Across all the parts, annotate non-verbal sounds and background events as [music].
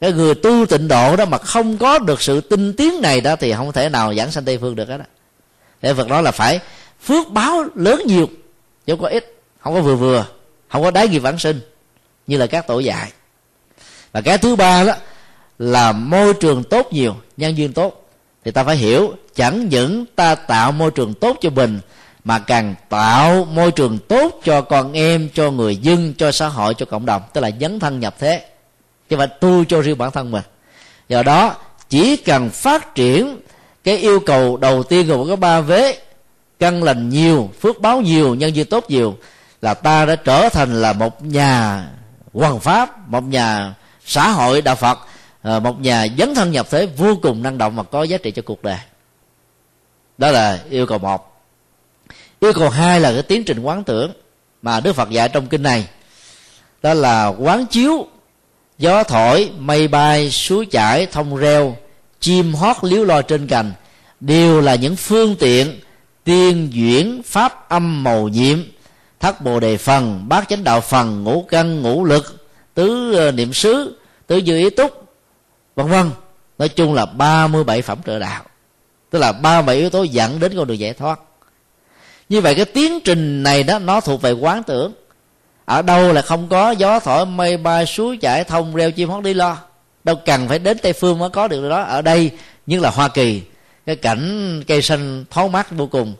cái người tu tịnh độ đó mà không có được sự tinh tiến này đó thì không thể nào giảng sanh tây phương được hết đó để phật nói là phải phước báo lớn nhiều, chứ không có ít, không có vừa vừa, không có đáy nghiệp vãng sinh, như là các tổ dạy. Và cái thứ ba đó là môi trường tốt nhiều, nhân duyên tốt. Thì ta phải hiểu, chẳng những ta tạo môi trường tốt cho mình, mà càng tạo môi trường tốt cho con em, cho người dân, cho xã hội, cho cộng đồng, tức là dấn thân nhập thế chứ phải tu cho riêng bản thân mình do đó, chỉ cần phát triển cái yêu cầu đầu tiên của các ba vế, căn lành nhiều, phước báo nhiều, nhân duyên tốt nhiều, là ta đã trở thành là một nhà hoàng pháp, một nhà xã hội đạo phật à, một nhà dấn thân nhập thế vô cùng năng động và có giá trị cho cuộc đời. Đó là yêu cầu một. Yêu cầu hai là cái tiến trình quán tưởng mà đức phật dạy trong kinh này. Đó là quán chiếu gió thổi, mây bay, suối chảy, thông reo, chim hót líu lo trên cành. Đều là những phương tiện tiên duyển pháp âm màu nhiệm. Thất bồ đề phần, bát chánh đạo phần, ngũ căn, ngũ lực, tứ ờ, niệm xứ, tứ dư ý túc, vân vân. Nói chung là 37 phẩm trợ đạo. Tức là 37 yếu tố dẫn đến con đường giải thoát. Như vậy cái tiến trình này đó, nó thuộc về quán tưởng ở đâu là không có gió thổi mây bay, suối chảy, thông reo chim hót đi lo. Đâu cần phải đến tây phương mới có được đó. Ở đây nhưng là hoa kỳ, cái cảnh cây xanh thoáng mát vô cùng.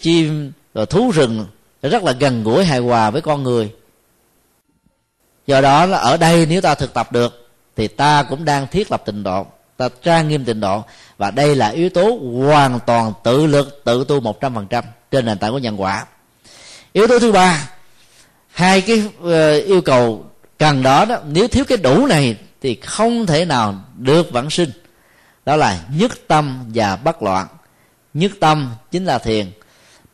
Chim rồi thú rừng rất là gần gũi hài hòa với con người. Do đó là ở đây nếu ta thực tập được, thì ta cũng đang thiết lập tịnh độ, ta trang nghiêm tịnh độ. Và đây là yếu tố hoàn toàn tự lực, tự tu một trăm phần trăm trên nền tảng của nhân quả. Yếu tố thứ ba hai cái ờ, yêu cầu cần đó đó, nếu thiếu cái đủ này thì không thể nào được vãng sinh. Đó là nhất tâm và bất loạn. Nhất tâm chính là thiền.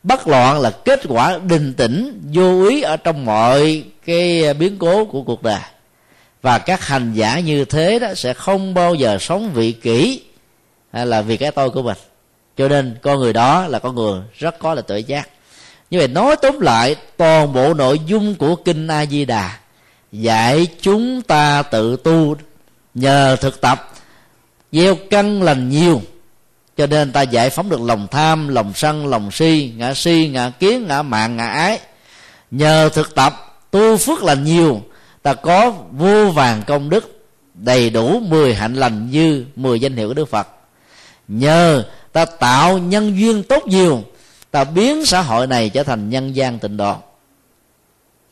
Bất loạn là kết quả đình tĩnh, vô ý ở trong mọi cái biến cố của cuộc đời. Và các hành giả như thế đó sẽ không bao giờ sống vị kỷ, hay là vì cái tôi của mình. Cho nên con người đó là con người rất có là tự giác như vậy nói tóm lại, toàn bộ nội dung của kinh a di đà dạy chúng ta tự tu nhờ thực tập, gieo căn lành nhiều. Cho nên ta giải phóng được lòng tham, lòng sân, lòng si, ngã si, ngã kiến, ngã mạng, ngã ái. Nhờ thực tập, tu phước lành nhiều, ta có vô vàng công đức, đầy đủ mười hạnh lành như mười danh hiệu của đức phật. Nhờ ta tạo nhân duyên tốt nhiều ta biến xã hội này trở thành nhân gian tịnh độ.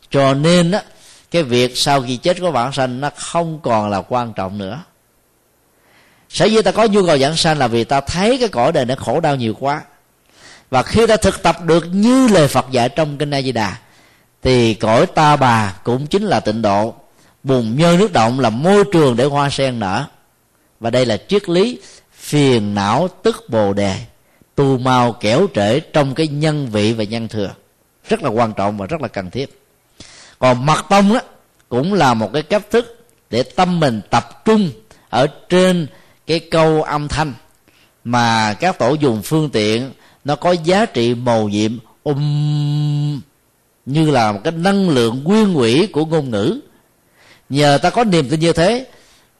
Cho nên á, cái việc sau khi chết của bản sanh nó không còn là quan trọng nữa. Sở dĩ ta có nhu cầu giảng sanh là vì ta thấy cái cõi đời nó khổ đau nhiều quá. Và khi ta thực tập được như lời phật dạy trong kinh a di đà, thì cõi ta bà cũng chính là tịnh độ. Bùn nhơ nước động là môi trường để hoa sen nở. Và đây là triết lý phiền não tức bồ đề tu mau kẻo trễ trong cái nhân vị và nhân thừa. Rất là quan trọng và rất là cần thiết. Còn mật tông đó cũng là một cái cách thức để tâm mình tập trung ở trên cái câu âm thanh mà các tổ dùng phương tiện nó có giá trị màu nhiệm um như là một cái năng lượng nguyên quỷ của ngôn ngữ. Nhờ ta có niềm tin như thế,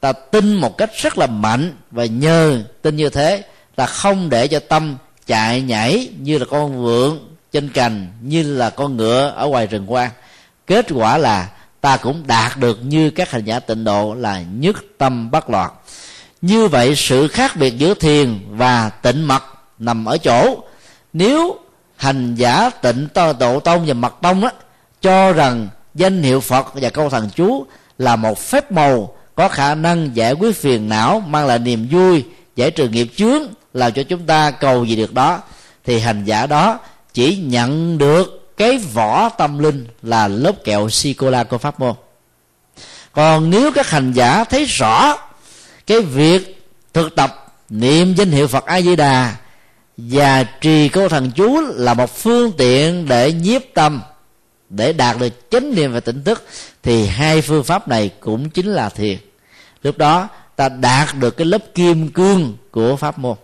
ta tin một cách rất là mạnh và nhờ tin như thế ta không để cho tâm chạy nhảy như là con vượn trên cành, như là con ngựa ở ngoài rừng hoang. Kết quả là ta cũng đạt được như các hành giả tịnh độ là nhất tâm bất loạn. Như vậy, sự khác biệt giữa thiền và tịnh mật nằm ở chỗ, nếu hành giả tịnh to độ tông và mật tông á, cho rằng danh hiệu phật và câu thần chú là một phép màu có khả năng giải quyết phiền não, mang lại niềm vui, giải trừ nghiệp chướng làm cho chúng ta cầu gì được đó, thì hành giả đó chỉ nhận được cái vỏ tâm linh là lớp kẹo sô cô la của pháp môn. Còn nếu các hành giả thấy rõ cái việc thực tập niệm danh hiệu phật a di đà và trì câu thần chú là một phương tiện để nhiếp tâm, để đạt được chánh niệm và tỉnh thức, thì hai phương pháp này cũng chính là thiền. Lúc đó ta đạt được cái lớp kim cương của pháp môn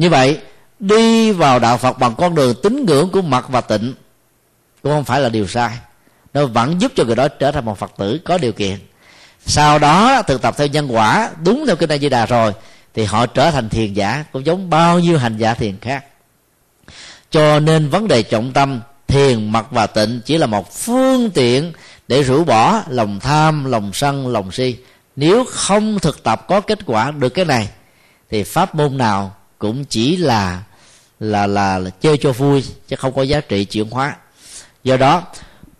như vậy, đi vào đạo phật bằng con đường tín ngưỡng của mặt và tịnh, cũng không phải là điều sai. Nó vẫn giúp cho người đó trở thành một phật tử có điều kiện. Sau đó, thực tập theo nhân quả, đúng theo kinh a di đà rồi, thì họ trở thành thiền giả, cũng giống bao nhiêu hành giả thiền khác. Cho nên vấn đề trọng tâm, thiền mặt và tịnh chỉ là một phương tiện để rũ bỏ lòng tham, lòng sân, lòng si. Nếu không thực tập có kết quả được cái này, thì pháp môn nào cũng chỉ là là là, là chơi cho vui chứ không có giá trị chuyển hóa. Do đó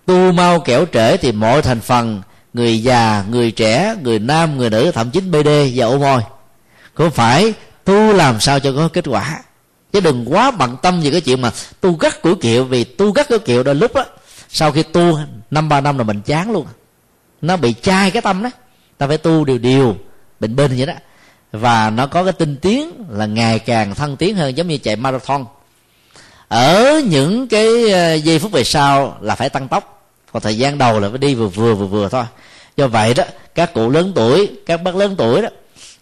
tu mau kẻo trễ thì mọi thành phần người già người trẻ người nam người nữ thậm chí bd và ô môi cũng phải tu làm sao cho có kết quả. Chứ đừng quá bận tâm về cái chuyện mà tu gắt của kiệu vì tu gắt của kiệu đôi lúc á sau khi tu năm ba năm là mình chán luôn. Nó bị chai cái tâm đó. Ta phải tu điều điều bình bình vậy đó và nó có cái tinh tiến là ngày càng thăng tiến hơn, giống như chạy marathon. Ở những cái ờ, giây phút về sau là phải tăng tốc. Còn thời gian đầu là phải đi vừa vừa vừa vừa thôi. Do vậy đó, các cụ lớn tuổi, các bác lớn tuổi đó,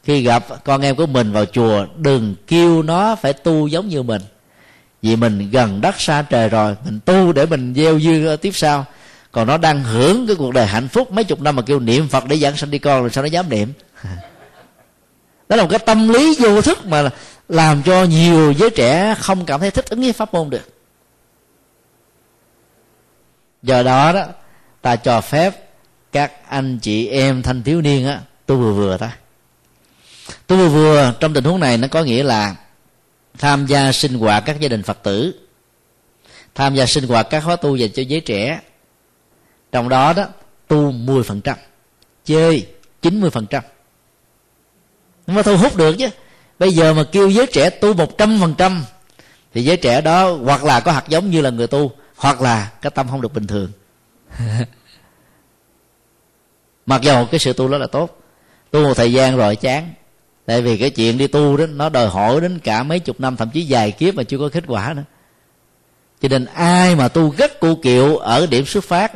khi gặp con em của mình vào chùa, đừng kêu nó phải tu giống như mình. Vì mình gần đất xa trời rồi, mình tu để mình gieo dư tiếp sau. Còn nó đang hưởng cái cuộc đời hạnh phúc mấy chục năm mà kêu niệm phật để giảng sanh đi con, rồi sao nó dám niệm? [laughs] đó là một cái tâm lý vô thức mà làm cho nhiều giới trẻ không cảm thấy thích ứng với pháp môn được. Do đó đó ta cho phép các anh chị em thanh thiếu niên á tôi vừa vừa ta, tôi vừa vừa trong tình huống này nó có nghĩa là tham gia sinh hoạt các gia đình phật tử tham gia sinh hoạt các khóa tu dành cho giới trẻ. Trong đó đó tu 10% chơi 90% nó mới thu hút được chứ. Bây giờ mà kêu giới trẻ tu một trăm phần trăm, thì giới trẻ đó hoặc là có hạt giống như là người tu, hoặc là cái tâm không được bình thường. [laughs] Mặc dầu cái sự tu đó là tốt, tu một thời gian rồi chán. Tại vì cái chuyện đi tu đó, nó đòi hỏi đến cả mấy chục năm, thậm chí dài kiếp mà chưa có kết quả nữa. Cho nên ai mà tu rất cụ kiệu ở điểm xuất phát,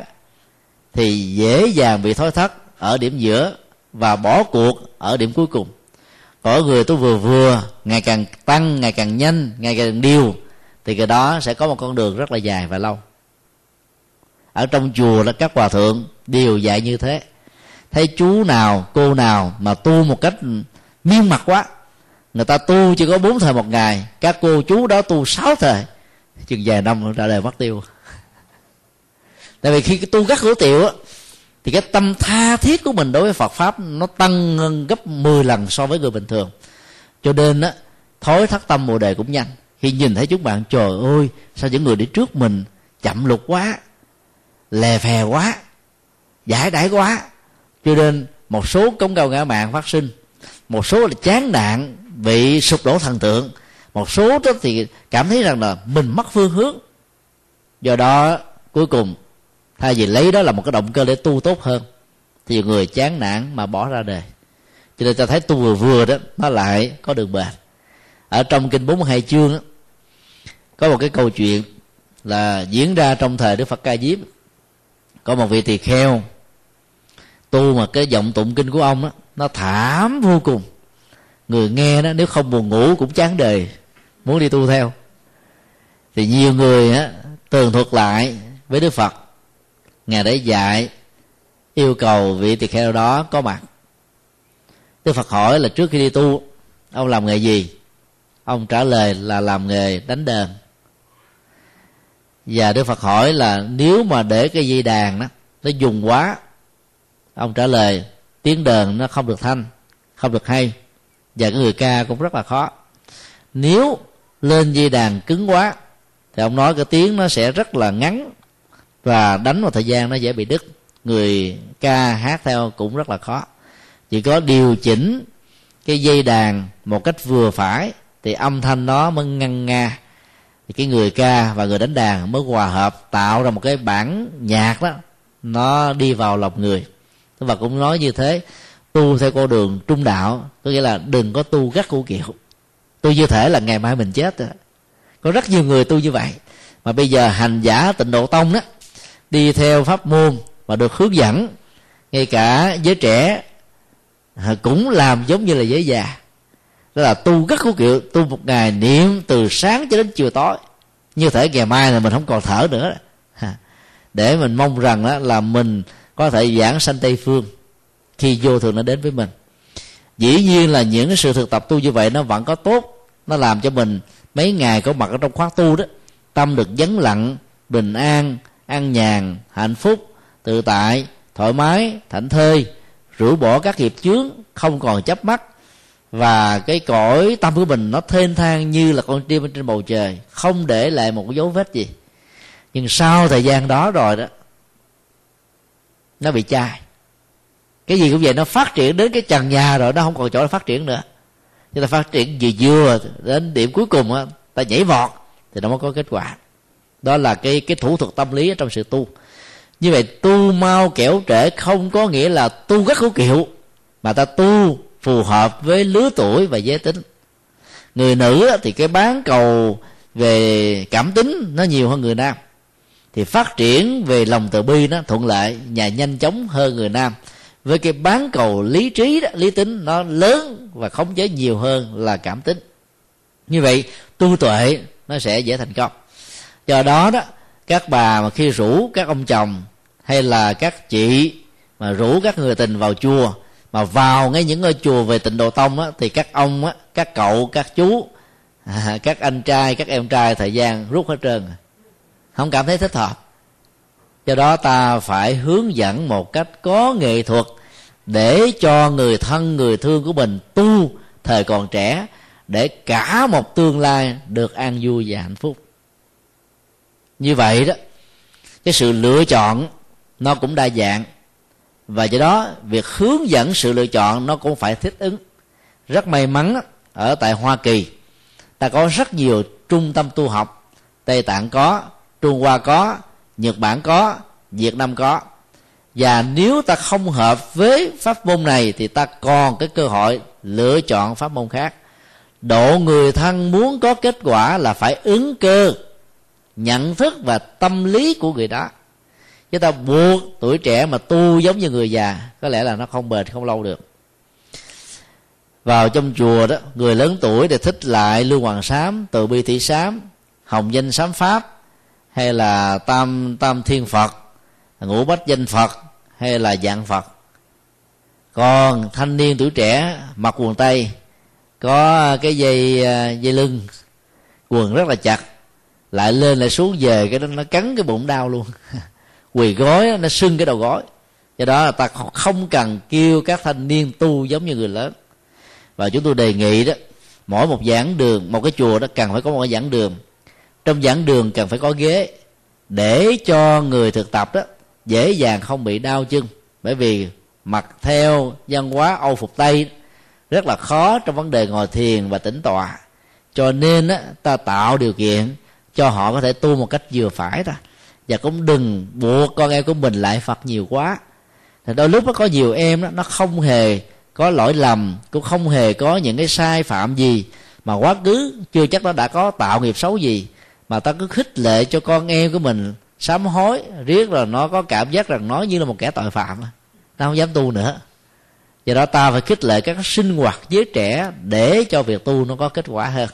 thì dễ dàng bị thói thất ở điểm giữa và bỏ cuộc ở điểm cuối cùng cõi người tu vừa vừa, ngày càng tăng, ngày càng nhanh, ngày càng điều thì cái đó sẽ có một con đường rất là dài và lâu. Ở trong chùa là các hòa thượng đều dạy như thế. Thấy chú nào, cô nào mà tu một cách miên mặt quá, người ta tu chỉ có bốn thời một ngày, các cô chú đó tu sáu thời, chừng vài năm ra đời mất tiêu. [laughs] Tại vì khi cái tu gắt hữu tiểu á thì cái tâm tha thiết của mình đối với Phật pháp nó tăng hơn gấp 10 lần so với người bình thường. Cho nên á thối thất tâm bồ đề cũng nhanh. Khi nhìn thấy chúng bạn, trời ơi, sao những người đi trước mình chậm lục quá, lè phè quá, giải đãi quá. Cho nên một số công cao ngã mạng phát sinh, một số là chán nạn bị sụp đổ thần tượng, một số đó thì cảm thấy rằng là mình mất phương hướng. Do đó, cuối cùng thay vì lấy đó là một cái động cơ để tu tốt hơn thì người chán nản mà bỏ ra đời. Cho nên ta thấy tu vừa vừa đó nó lại có đường bền. Ở trong kinh 42 chương đó, có một cái câu chuyện là diễn ra trong thời đức phật ca diếp. Có một vị tỳ kheo tu mà cái giọng tụng kinh của ông đó, nó thảm vô cùng. Người nghe đó nếu không buồn ngủ cũng chán đời muốn đi tu theo. Thì nhiều người á tường thuật lại với đức phật ngài đã dạy yêu cầu vị tỳ kheo đó có mặt. Đức phật hỏi là trước khi đi tu, ông làm nghề gì? Ông trả lời là làm nghề đánh đờn và đức phật hỏi là nếu mà để cái dây đàn đó nó dùng quá, ông trả lời tiếng đờn nó không được thanh, không được hay. Và cái người ca cũng rất là khó. Nếu lên dây đàn cứng quá, thì ông nói cái tiếng nó sẽ rất là ngắn và đánh vào thời gian nó dễ bị đứt. Người ca hát theo cũng rất là khó. Chỉ có điều chỉnh cái dây đàn một cách vừa phải thì âm thanh nó mới ngăn nga. Thì cái người ca và người đánh đàn mới hòa hợp, tạo ra một cái bản nhạc đó. Nó đi vào lòng người. Và cũng nói như thế, tu theo con đường trung đạo, có nghĩa là đừng có tu gắt cũ kiệu. Tu như thể là ngày mai mình chết rồi. có rất nhiều người tu như vậy. Mà bây giờ hành giả tịnh độ tông đó đi theo pháp môn và được hướng dẫn. Ngay cả giới trẻ à, cũng làm giống như là giới già. Đó là tu rất khó kiệu, tu một ngày niệm từ sáng cho đến chiều tối. Như thể ngày mai là mình không còn thở nữa. Để mình mong rằng đó là mình có thể giảng sanh tây phương. Khi vô thường nó đến với mình. Dĩ nhiên là những cái sự thực tập tu như vậy nó vẫn có tốt. Nó làm cho mình mấy ngày có mặt ở trong khóa tu đó. Tâm được vắng lặng, bình an an nhàn, hạnh phúc, tự tại, thoải mái, thảnh thơi, rũ bỏ các nghiệp chướng không còn chấp mắt. Và cái cõi tâm của mình nó thênh thang như là con chim trên bầu trời, không để lại một dấu vết gì. Nhưng sau thời gian đó rồi đó, nó bị chai. Cái gì cũng vậy, nó phát triển đến cái trần nhà rồi, nó không còn chỗ để phát triển nữa. Chúng ta phát triển vừa vừa đến điểm cuối cùng á, ta nhảy vọt thì nó mới có kết quả đó là cái cái thủ thuật tâm lý trong sự tu. Như vậy tu mau kẻo trễ không có nghĩa là tu rất hữu kiệu mà ta tu phù hợp với lứa tuổi và giới tính. Người nữ thì cái bán cầu về cảm tính nó nhiều hơn người nam. Thì phát triển về lòng từ bi nó thuận lợi và nhanh chóng hơn người nam. Với cái bán cầu lý trí đó, lý tính nó lớn và khống chế nhiều hơn là cảm tính. Như vậy tu tuệ nó sẽ dễ thành công do đó đó các bà mà khi rủ các ông chồng hay là các chị mà rủ các người tình vào chùa mà vào ngay những ngôi chùa về tịnh độ tông á, thì các ông á, các cậu các chú à, các anh trai các em trai thời gian rút hết trơn à. không cảm thấy thích hợp. Do đó ta phải hướng dẫn một cách có nghệ thuật để cho người thân người thương của mình tu thời còn trẻ để cả một tương lai được an vui và hạnh phúc như vậy đó, cái sự lựa chọn nó cũng đa dạng. Và do đó, việc hướng dẫn sự lựa chọn nó cũng phải thích ứng. Rất may mắn ở tại hoa kỳ, ta có rất nhiều trung tâm tu học. Tây tạng có, trung hoa có, nhật bản có, việt nam có. Và nếu ta không hợp với pháp môn này thì ta còn cái cơ hội lựa chọn pháp môn khác. Độ người thân muốn có kết quả là phải ứng cơ nhận thức và tâm lý của người đó. Chúng ta buộc tuổi trẻ mà tu giống như người già, có lẽ là nó không bền, không lâu được. Vào trong chùa đó, người lớn tuổi thì thích lại lưu hoàng sám, từ bi thị sám, hồng danh sám pháp, hay là tam tam thiên phật, ngũ bách danh phật, hay là dạng phật. Còn thanh niên tuổi trẻ mặc quần tây, có cái dây à, dây lưng, quần rất là chặt lại lên lại xuống về cái đó nó cắn cái bụng đau luôn. [laughs] Quỳ gối nó sưng cái đầu gối. Do đó là ta không cần kêu các thanh niên tu giống như người lớn. Và chúng tôi đề nghị đó mỗi một giảng đường một cái chùa đó cần phải có một cái giảng đường. Trong giảng đường cần phải có ghế để cho người thực tập đó dễ dàng không bị đau chân. Bởi vì mặc theo văn hóa âu phục tây rất là khó trong vấn đề ngồi thiền và tĩnh tọa. Cho nên á, ta tạo điều kiện cho họ có thể tu một cách vừa phải thôi và cũng đừng buộc con em của mình lại phật nhiều quá. Thì đôi lúc nó có nhiều em đó, nó không hề có lỗi lầm cũng không hề có những cái sai phạm gì mà quá khứ chưa chắc nó đã có tạo nghiệp xấu gì. Mà ta cứ khích lệ cho con em của mình sám hối riết rồi nó có cảm giác rằng nó như là một kẻ tội phạm. Nó không dám tu nữa. Do đó ta phải khích lệ các sinh hoạt giới trẻ để cho việc tu nó có kết quả hơn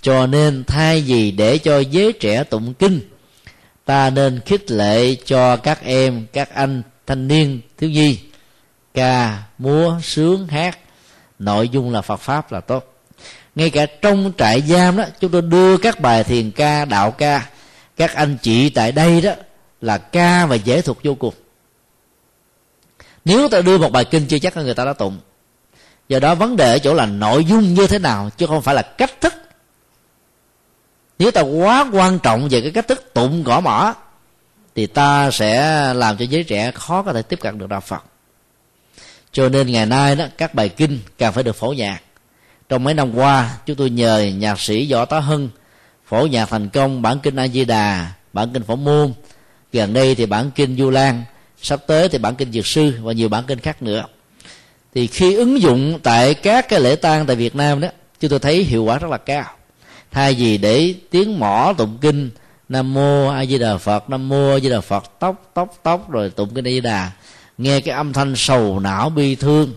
cho nên thay vì để cho giới trẻ tụng kinh, ta nên khích lệ cho các em, các anh thanh niên thiếu nhi, ca, múa, sướng, hát. Nội dung là phật pháp là tốt. Ngay cả trong trại giam đó, chúng tôi đưa các bài thiền ca, đạo ca, các anh chị tại đây đó, là ca và dễ thuộc vô cùng. Nếu ta đưa một bài kinh chưa chắc là người ta đã tụng. Do đó vấn đề ở chỗ là nội dung như thế nào, chứ không phải là cách thức nếu ta quá quan trọng về cái cách thức tụng gõ mỏ thì ta sẽ làm cho giới trẻ khó có thể tiếp cận được đạo phật. Cho nên ngày nay đó, các bài kinh càng phải được phổ nhạc. Trong mấy năm qua, chúng tôi nhờ nhạc sĩ võ tá hưng phổ nhạc thành công bản kinh a di đà, bản kinh phổ môn. Gần đây thì bản kinh du lan, sắp tới thì bản kinh dược sư và nhiều bản kinh khác nữa. Thì khi ứng dụng tại các cái lễ tang tại việt nam đó, chúng tôi thấy hiệu quả rất là cao thay vì để tiếng mỏ tụng kinh, nam mô a di đà phật, nam mô a di đà phật, tóc tóc tóc, rồi tụng kinh a di đà nghe cái âm thanh sầu não bi thương,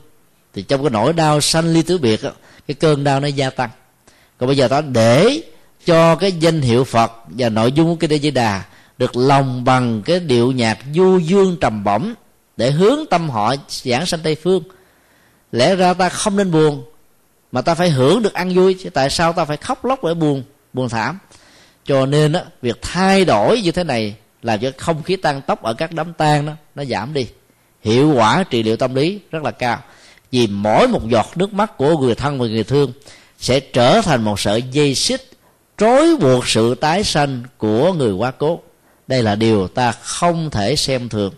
thì trong cái nỗi đau sanh ly tử biệt cái cơn đau nó gia tăng. Còn bây giờ ta để cho cái danh hiệu phật và nội dung của kinh a di đà được lòng bằng cái điệu nhạc du dương trầm bổng để hướng tâm họ giảng sanh tây phương. Lẽ ra ta không nên buồn mà ta phải hưởng được ăn vui, chứ tại sao ta phải khóc lóc để buồn buồn thảm? Cho nên á, việc thay đổi như thế này làm cho không khí tăng tốc ở các đám tang đó, nó giảm đi. Hiệu quả trị liệu tâm lý rất là cao. Vì mỗi một giọt nước mắt của người thân và người thương sẽ trở thành một sợi dây xích trói buộc sự tái sanh của người quá cố. Đây là điều ta không thể xem thường.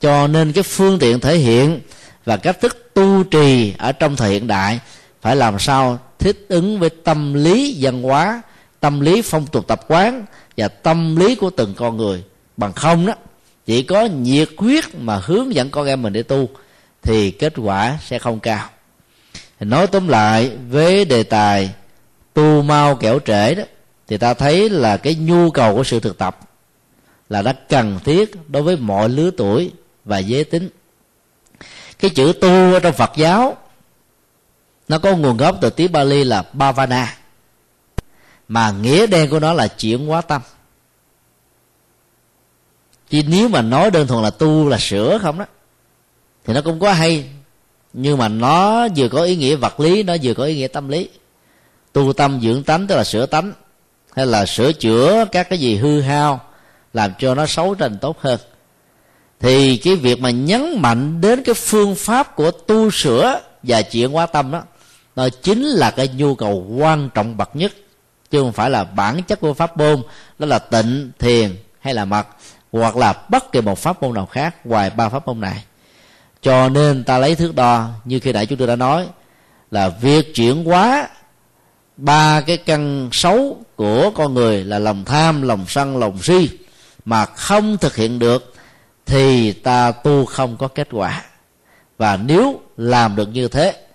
Cho nên cái phương tiện thể hiện và cách thức tu trì ở trong thời hiện đại phải làm sao thích ứng với tâm lý văn hóa, tâm lý phong tục tập quán và tâm lý của từng con người. Bằng không đó, chỉ có nhiệt huyết mà hướng dẫn con em mình để tu thì kết quả sẽ không cao. Nói tóm lại, với đề tài tu mau kẻo trễ đó, thì ta thấy là cái nhu cầu của sự thực tập là đã cần thiết đối với mọi lứa tuổi và giới tính. Cái chữ tu ở trong phật giáo nó có nguồn gốc từ tiếng Bali là Bhavana. Mà nghĩa đen của nó là chuyển hóa tâm. Chứ nếu mà nói đơn thuần là tu là sửa không đó, thì nó cũng có hay. Nhưng mà nó vừa có ý nghĩa vật lý, nó vừa có ý nghĩa tâm lý. Tu tâm dưỡng tánh tức là sửa tánh, hay là sửa chữa các cái gì hư hao, làm cho nó xấu thành tốt hơn. Thì cái việc mà nhấn mạnh đến cái phương pháp của tu sửa và chuyển hóa tâm đó nó chính là cái nhu cầu quan trọng bậc nhất, chứ không phải là bản chất của pháp môn, đó là tịnh, thiền hay là mật, hoặc là bất kỳ một pháp môn nào khác ngoài ba pháp môn này. Cho nên ta lấy thước đo, như khi nãy chúng tôi đã nói, là việc chuyển hóa ba cái căn xấu của con người là lòng tham, lòng sân, lòng si, mà không thực hiện được, thì ta tu không có kết quả. Và nếu làm được như thế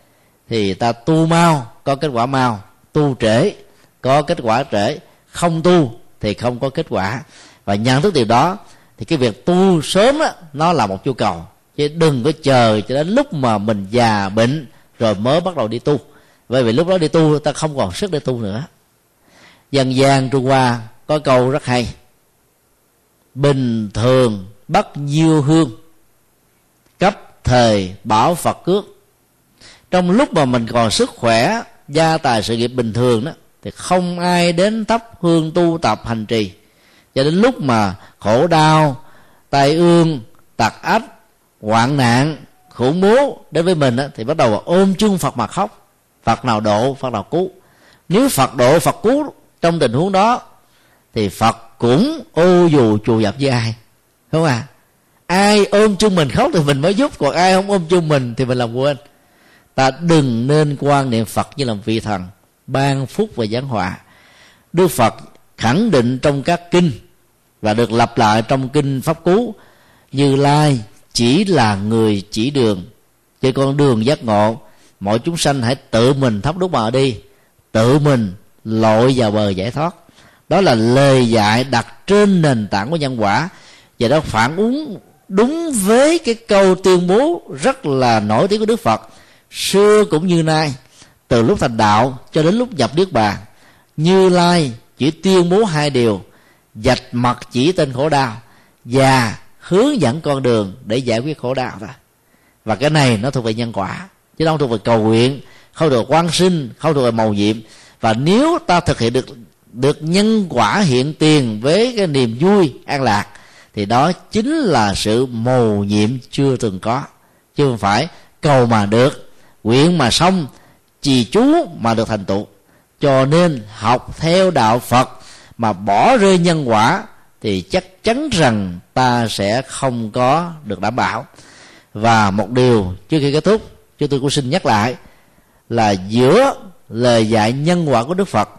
thì ta tu mau có kết quả mau. Tu trễ có kết quả trễ. Không tu thì không có kết quả. Và nhận thức điều đó thì cái việc tu sớm đó, nó là một nhu cầu. Chứ đừng có chờ cho đến lúc mà mình già bệnh rồi mới bắt đầu đi tu. Bởi vì lúc đó đi tu ta không còn sức để tu nữa. Dân gian trung hoa có câu rất hay. Bình thường bắt nhiêu hương cấp thời bảo phật cước trong lúc mà mình còn sức khỏe gia tài sự nghiệp bình thường đó thì không ai đến thắp hương tu tập hành trì. Cho đến lúc mà khổ đau tai ương tật ách hoạn nạn khủng bố đến với mình đó, thì bắt đầu ôm chung phật mà khóc. Phật nào độ phật nào cứu. Nếu phật độ phật cứu trong tình huống đó thì phật cũng ô dù chù dập với ai. Không à ai ôm chung mình khóc thì mình mới giúp còn ai không ôm chung mình thì mình làm quên ta đừng nên quan niệm phật như là vị thần, ban phúc và giáng họa đức phật khẳng định trong các kinh và được lặp lại trong kinh pháp cú, như lai chỉ là người chỉ đường. Trên con đường giác ngộ mọi chúng sanh hãy tự mình thắp đốt bờ đi, tự mình lội vào bờ giải thoát. Đó là lời dạy đặt trên nền tảng của nhân quả, và đó phản ứng đúng với cái câu tuyên bố rất là nổi tiếng của đức phật xưa cũng như nay từ lúc thành đạo cho đến lúc nhập niết bàn, như lai chỉ tuyên bố hai điều, dạch mặt chỉ tên khổ đau và hướng dẫn con đường để giải quyết khổ đau thôi. Và cái này nó thuộc về nhân quả, chứ không thuộc về cầu nguyện, không thuộc về quan sinh, không thuộc về màu nhiệm. Và nếu ta thực hiện được được nhân quả hiện tiền với cái niềm vui, an lạc, thì đó chính là sự mầu nhiệm chưa từng có, chứ không phải cầu mà được nguyện mà xong trì chú mà được thành tựu. Cho nên học theo đạo phật mà bỏ rơi nhân quả thì chắc chắn rằng ta sẽ không có được đảm bảo. Và một điều trước khi kết thúc chúng tôi cũng xin nhắc lại, là giữa lời dạy nhân quả của đức phật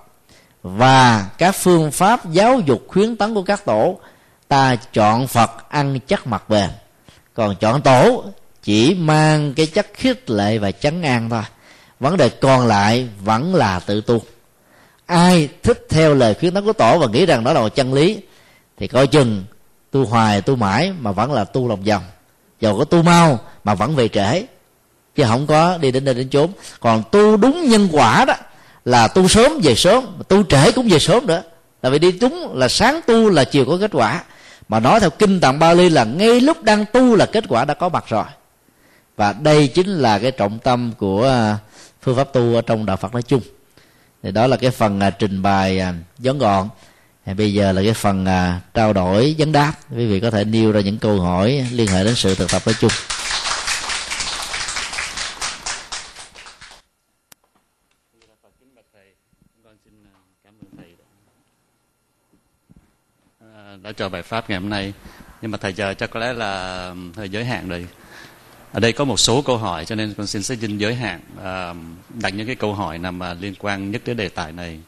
và các phương pháp giáo dục khuyến tấn của các tổ, ta chọn phật ăn chắc mặt bền. Còn chọn tổ chỉ mang cái chất khích lệ và chấn an thôi. Vấn đề còn lại vẫn là tự tu. Ai thích theo lời khuyến tấn của tổ và nghĩ rằng đó là một chân lý, thì coi chừng tu hoài tu mãi mà vẫn là tu lòng vòng. Dầu có tu mau mà vẫn về trễ, chứ không có đi đến đây đến chốn. Còn tu đúng nhân quả đó là tu sớm về sớm tu trễ cũng về sớm nữa. Là vì đi đúng là sáng tu là chiều có kết quả. Mà nói theo kinh tạng Bali là ngay lúc đang tu là kết quả đã có mặt rồi và đây chính là cái trọng tâm của à, phương pháp tu ở trong đạo Phật nói chung. Thì đó là cái phần à, trình bày à, ngắn gọn bây giờ là cái phần trao đổi, vấn đáp. Quý vị có thể nêu ra những câu hỏi liên hệ đến sự thực tập nói chung. Đã cho bài pháp ngày hôm nay. Nhưng mà thầy, giờ chắc có lẽ là ừ, hơi giới hạn rồi ở đây có một số câu hỏi cho nên con xin sẽ xin giới hạn à, đặt những cái câu hỏi nằm mà liên quan nhất đến đề tài này.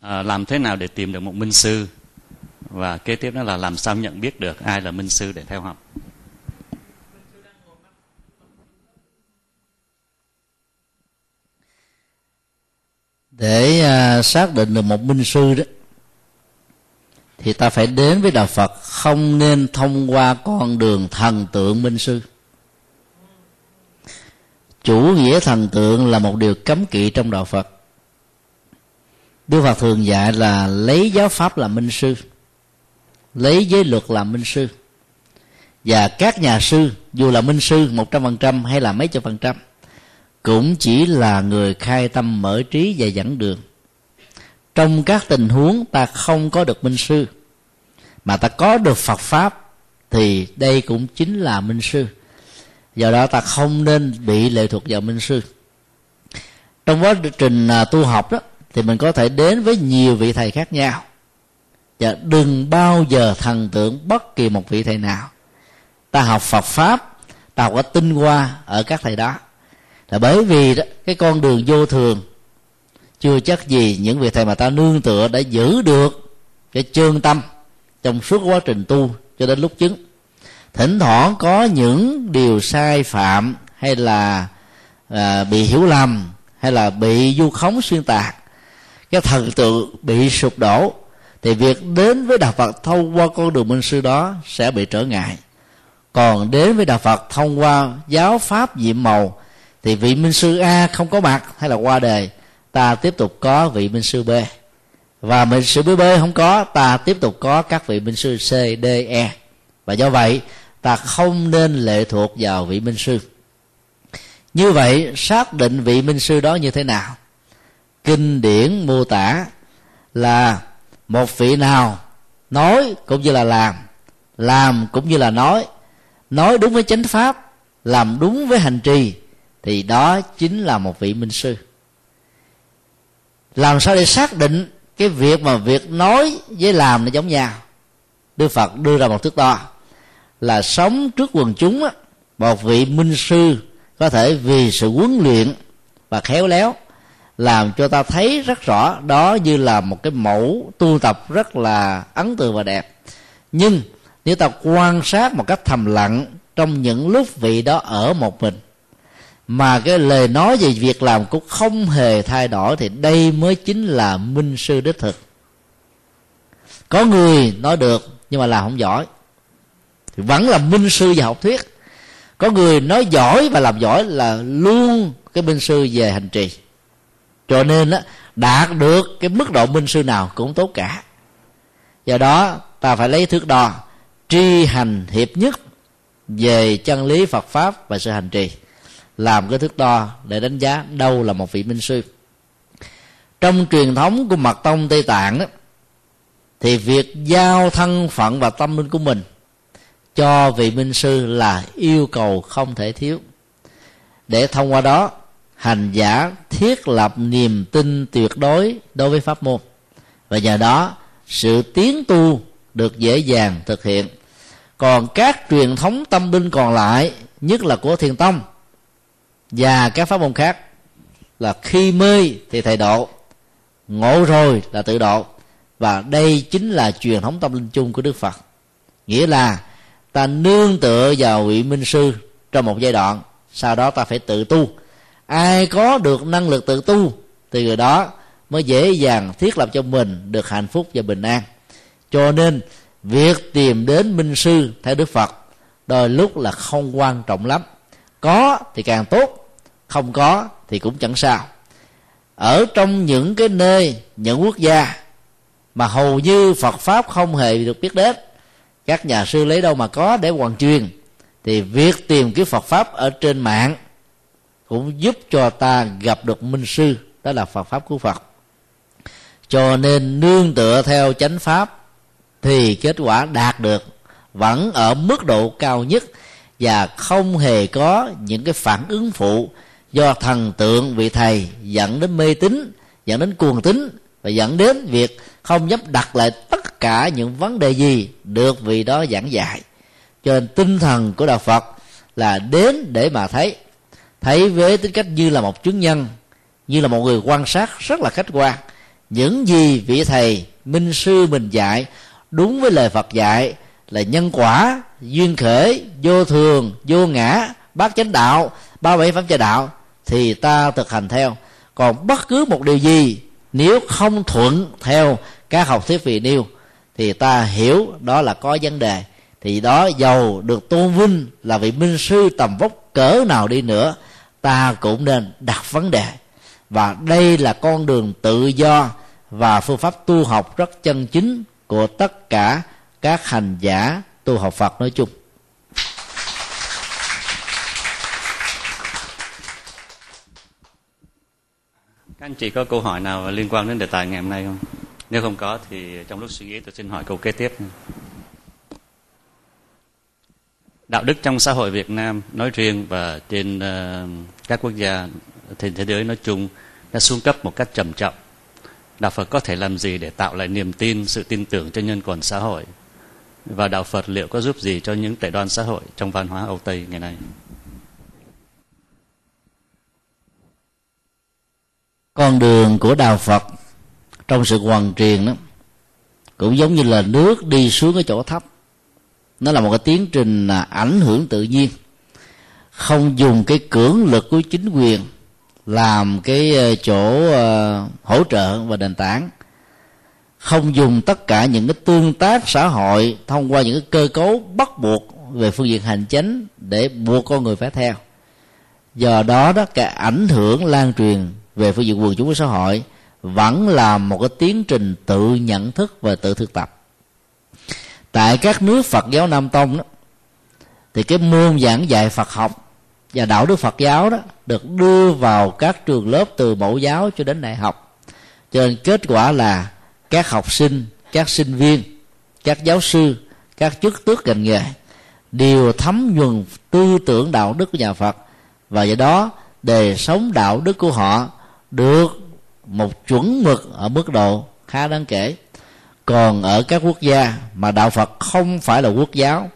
À, làm thế nào để tìm được một minh sư? Và kế tiếp đó là làm sao nhận biết được ai là minh sư để theo học? Để uh, xác định được một minh sư đó thì ta phải đến với đạo phật, không nên thông qua con đường thần tượng minh sư. Chủ nghĩa thần tượng là một điều cấm kỵ trong đạo phật. Đức phật thường dạy là lấy giáo pháp làm minh sư, lấy giới luật làm minh sư. Và các nhà sư, dù là minh sư một trăm phần trăm hay là mấy chục phần trăm, cũng chỉ là người khai tâm mở trí và dẫn đường trong các tình huống ta không có được minh sư mà ta có được phật pháp thì đây cũng chính là minh sư. Do đó ta không nên bị lệ thuộc vào minh sư. Trong quá trình à, tu học đó thì mình có thể đến với nhiều vị thầy khác nhau. Và đừng bao giờ thần tượng bất kỳ một vị thầy nào. Ta học phật pháp ta học có tinh hoa ở các thầy đó. Là bởi vì đó, cái con đường vô thường chưa chắc gì những vị thầy mà ta nương tựa đã giữ được cái chương tâm trong suốt quá trình tu cho đến lúc chứng. Thỉnh thoảng có những điều sai phạm hay là à, bị hiểu lầm hay là bị du khống xuyên tạc cái thần tượng bị sụp đổ thì việc đến với đạo phật thông qua con đường minh sư đó sẽ bị trở ngại. Còn đến với đạo phật thông qua giáo pháp nhiệm màu thì vị minh sư a không có mặt hay là qua đề ta tiếp tục có vị minh sư b. Và minh sư b b không có, ta tiếp tục có các vị minh sư c, d e. Và do vậy, ta không nên lệ thuộc vào vị minh sư. Như vậy, xác định vị minh sư đó như thế nào? Kinh điển mô tả là một vị nào nói cũng như là làm làm cũng như là nói. Nói đúng với chánh pháp, làm đúng với hành trì, thì đó chính là một vị minh sư làm sao để xác định cái việc mà việc nói với làm nó giống nhau? Đức phật đưa ra một thước đo là sống trước quần chúng á, một vị minh sư có thể vì sự huấn luyện và khéo léo làm cho ta thấy rất rõ đó như là một cái mẫu tu tập rất là ấn tượng và đẹp. Nhưng nếu ta quan sát một cách thầm lặng trong những lúc vị đó ở một mình mà cái lời nói về việc làm cũng không hề thay đổi thì đây mới chính là minh sư đích thực. Có người nói được nhưng mà làm không giỏi. Thì vẫn là minh sư và học thuyết. Có người nói giỏi và làm giỏi là luôn cái minh sư về hành trì. Cho nên á, đạt được cái mức độ minh sư nào cũng tốt cả. Do đó, ta phải lấy thước đo, tri hành hiệp nhất về chân lý phật pháp và sự hành trì làm cái thước đo để đánh giá đâu là một vị minh sư. Trong truyền thống của mật tông tây tạng đó thì việc giao thân phận và tâm linh của mình cho vị minh sư là yêu cầu không thể thiếu. Để thông qua đó, hành giả thiết lập niềm tin tuyệt đối đối với pháp môn. Và nhờ đó, sự tiến tu được dễ dàng thực hiện. Còn các truyền thống tâm linh còn lại, nhất là của thiền tông và các pháp môn khác là khi mê thì thầy độ, ngộ rồi là tự độ. Và đây chính là truyền thống tâm linh chung của đức phật. Nghĩa là ta nương tựa vào vị minh sư trong một giai đoạn, sau đó ta phải tự tu. Ai có được năng lực tự tu thì người đó mới dễ dàng thiết lập cho mình được hạnh phúc và bình an. Cho nên, việc tìm đến minh sư theo đức phật đôi lúc là không quan trọng lắm. Có thì càng tốt không có thì cũng chẳng sao. Ở trong những cái nơi, những quốc gia mà hầu như phật pháp không hề được biết đến, các nhà sư lấy đâu mà có để hoàn truyền, thì việc tìm kiếm phật pháp ở trên mạng cũng giúp cho ta gặp được minh sư, đó là phật pháp của phật. Cho nên nương tựa theo chánh pháp thì kết quả đạt được vẫn ở mức độ cao nhất và không hề có những cái phản ứng phụ do thần tượng vị thầy dẫn đến mê tín, dẫn đến cuồng tín và dẫn đến việc không dám đặt lại tất cả những vấn đề gì được vị đó giảng dạy. Cho nên tinh thần của đạo phật là đến để mà thấy. Thấy với tính cách như là một chứng nhân, như là một người quan sát rất là khách quan. Những gì vị thầy, minh sư mình dạy đúng với lời phật dạy là nhân quả, duyên khởi, vô thường, vô ngã, bát chánh đạo, ba bảy pháp trà đạo thì ta thực hành theo. Còn bất cứ một điều gì, nếu không thuận theo các học thuyết vị nêu, thì ta hiểu đó là có vấn đề. Thì đó giàu được tôn vinh là vị minh sư tầm vóc cỡ nào đi nữa, ta cũng nên đặt vấn đề. Và đây là con đường tự do và phương pháp tu học rất chân chính của tất cả các hành giả tu học Phật nói chung. Các anh chị có câu hỏi nào liên quan đến đề tài ngày hôm nay không? Nếu không có thì trong lúc suy nghĩ tôi xin hỏi câu kế tiếp. Đạo đức trong xã hội Việt Nam nói riêng và trên ờ, các quốc gia trên thế giới nói chung đã xuống cấp một cách trầm trọng. Đạo Phật có thể làm gì để tạo lại niềm tin, sự tin tưởng cho nhân quần xã hội? Và Đạo Phật liệu có giúp gì cho những tệ đoan xã hội trong văn hóa Âu Tây ngày nay? Con đường của Đạo Phật trong sự hoàn truyền đó, cũng giống như là nước đi xuống cái chỗ thấp. Nó là một cái tiến trình là ảnh hưởng tự nhiên, không dùng cái cưỡng lực của chính quyền làm cái ờ, chỗ ờ, hỗ trợ và nền tảng, không dùng tất cả những cái tương tác xã hội thông qua những cái cơ cấu bắt buộc về phương diện hành chính để buộc con người phải theo. Do đó đó, cái ảnh hưởng lan truyền về phương diện quần chúng của xã hội vẫn là một cái tiến trình tự nhận thức và tự thực tập. Tại các nước phật giáo nam tông đó, thì cái môn giảng dạy phật học và đạo đức phật giáo đó được đưa vào các trường lớp từ mẫu giáo cho đến đại học. Cho nên kết quả là các học sinh, các sinh viên, các giáo sư, các chức tước ngành nghề đều thấm nhuần tư tưởng đạo đức của nhà phật và do đó đời sống đạo đức của họ được một chuẩn mực ở mức độ khá đáng kể. Còn ở các quốc gia mà đạo phật không phải là quốc giáo,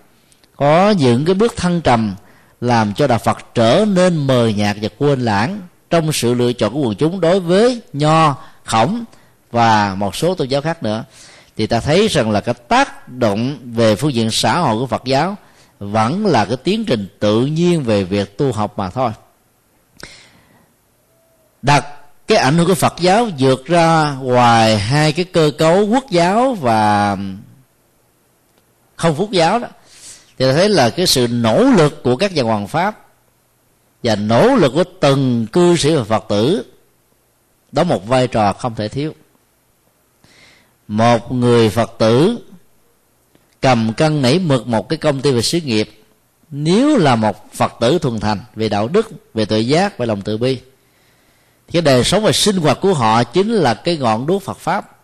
có những cái bước thăng trầm làm cho đạo phật trở nên mờ nhạt và quên lãng trong sự lựa chọn của quần chúng đối với nho, khổng và một số tôn giáo khác nữa. Thì ta thấy rằng là cái tác động về phương diện xã hội của phật giáo vẫn là cái tiến trình tự nhiên về việc tu học mà thôi. Đặt cái ảnh hưởng của phật giáo vượt ra ngoài hai cái cơ cấu quốc giáo và không phúc giáo đó. Thì ta thấy là cái sự nỗ lực của các nhà hoàng pháp và nỗ lực của từng cư sĩ và phật tử đó một vai trò không thể thiếu. Một người phật tử cầm cân nảy mực một cái công ty về sự nghiệp, nếu là một phật tử thuần thành về đạo đức, về tự giác, về lòng từ bi cái đời sống và sinh hoạt của họ chính là cái ngọn đuốc Phật pháp,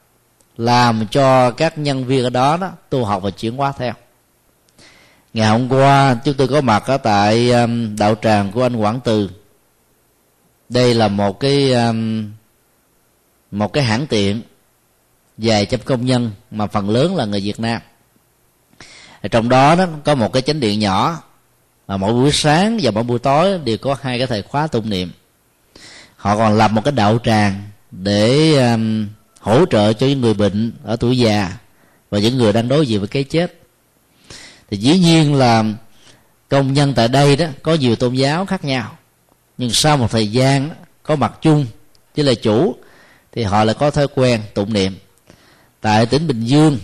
làm cho các nhân viên ở đó đó tu học và chuyển hóa theo. Ngày hôm qua, chúng tôi có mặt ở tại um, đạo tràng của anh Quảng Từ. Đây là một cái um, một cái hãng tiện vài trăm công nhân, mà phần lớn là người Việt Nam. Trong đó đó, có một cái chánh điện nhỏ, mà mỗi buổi sáng và mỗi buổi tối đều có hai cái thời khóa tụng niệm họ còn lập một cái đạo tràng để um, hỗ trợ cho những người bệnh ở tuổi già và những người đang đối diện với cái chết. Thì dĩ nhiên là công nhân tại đây đó có nhiều tôn giáo khác nhau nhưng sau một thời gian có mặt chung với là chủ thì họ lại có thói quen tụng niệm. Tại tỉnh bình dương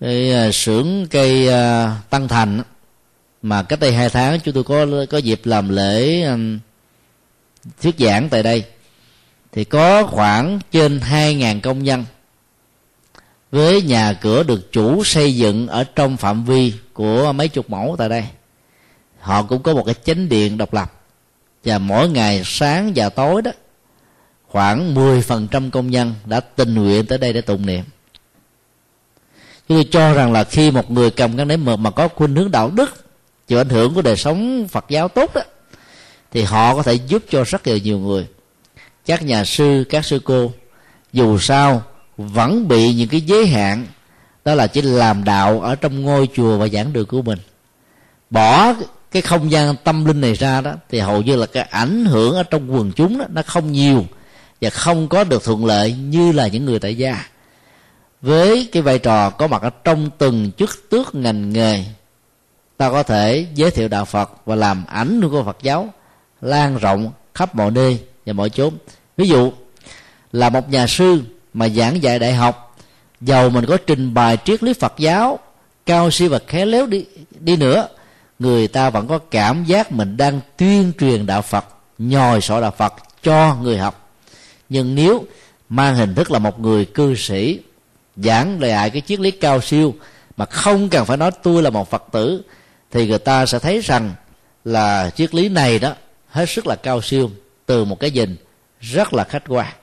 cái à, xưởng cây à, tăng thành mà cách đây hai tháng chúng tôi có có dịp làm lễ um, thuyết giảng tại đây, thì có khoảng trên 2.000 công nhân. Với nhà cửa được chủ xây dựng ở trong phạm vi của mấy chục mẫu tại đây, họ cũng có một cái chánh điện độc lập. Và mỗi ngày sáng và tối đó, khoảng 10% công nhân đã tình nguyện tới đây để tụng niệm. Chúng tôi cho rằng là khi một người cầm cái nến mực mà có khuynh hướng đạo đức, chịu ảnh hưởng của đời sống phật giáo tốt đó thì họ có thể giúp cho rất là nhiều người. Các nhà sư các sư cô dù sao vẫn bị những cái giới hạn đó là chỉ làm đạo ở trong ngôi chùa và giảng đường của mình. Bỏ cái không gian tâm linh này ra đó thì hầu như là cái ảnh hưởng ở trong quần chúng đó, nó không nhiều và không có được thuận lợi như là những người tại gia. Với cái vai trò có mặt ở trong từng chức tước ngành nghề ta có thể giới thiệu đạo phật và làm ảnh hưởng của phật giáo lan rộng khắp mọi nơi và mọi chốn. Ví dụ, là một nhà sư mà giảng dạy đại học, giàu mình có trình bày triết lý phật giáo, cao siêu và khéo léo đi đi nữa, người ta vẫn có cảm giác mình đang tuyên truyền đạo phật nhòi sọ đạo phật cho người học. Nhưng nếu mang hình thức là một người cư sĩ giảng lại cái triết lý cao siêu mà không cần phải nói tôi là một phật tử, thì người ta sẽ thấy rằng là triết lý này đó hết sức là cao siêu từ một cái nhìn rất là khách quan.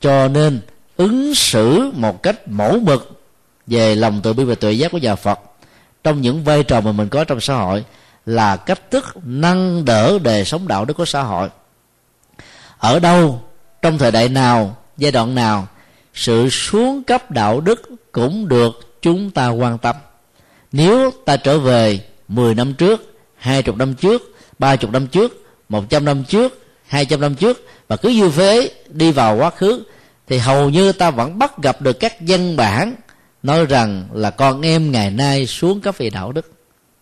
Cho nên ứng xử một cách mẫu mực về lòng từ bi và tuệ giác của nhà Phật trong những vai trò mà mình có trong xã hội là cách thức nâng đỡ đời sống đạo đức của xã hội. Ở đâu, trong thời đại nào, giai đoạn nào, sự xuống cấp đạo đức cũng được chúng ta quan tâm. Nếu ta trở về 10 năm trước 20 năm trước 30 năm trước 100 năm trước 200 năm trước, và cứ như thế đi vào quá khứ, thì hầu như ta vẫn bắt gặp được các văn bản nói rằng là con em ngày nay xuống cấp về đạo đức.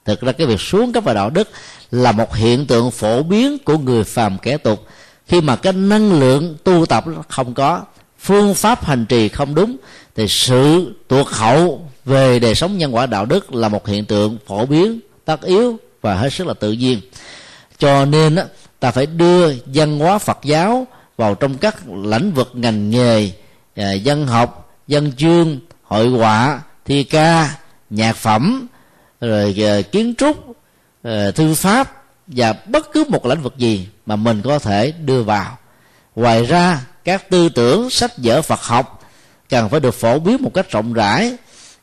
Thực ra cái việc xuống cấp về đạo đức là một hiện tượng phổ biến của người phàm kẻ tục. Khi mà cái năng lượng tu tập không có, phương pháp hành trì không đúng, thì sự tuột hậu về đời sống nhân quả đạo đức là một hiện tượng phổ biến, tất yếu và hết sức là tự nhiên cho nên ta phải đưa văn hóa phật giáo vào trong các lĩnh vực ngành nghề à, dân học dân chương, hội họa, thi ca, nhạc phẩm, rồi à, kiến trúc à, thư pháp và bất cứ một lĩnh vực gì mà mình có thể đưa vào. Ngoài ra, các tư tưởng, sách vở phật học cần phải được phổ biến một cách rộng rãi.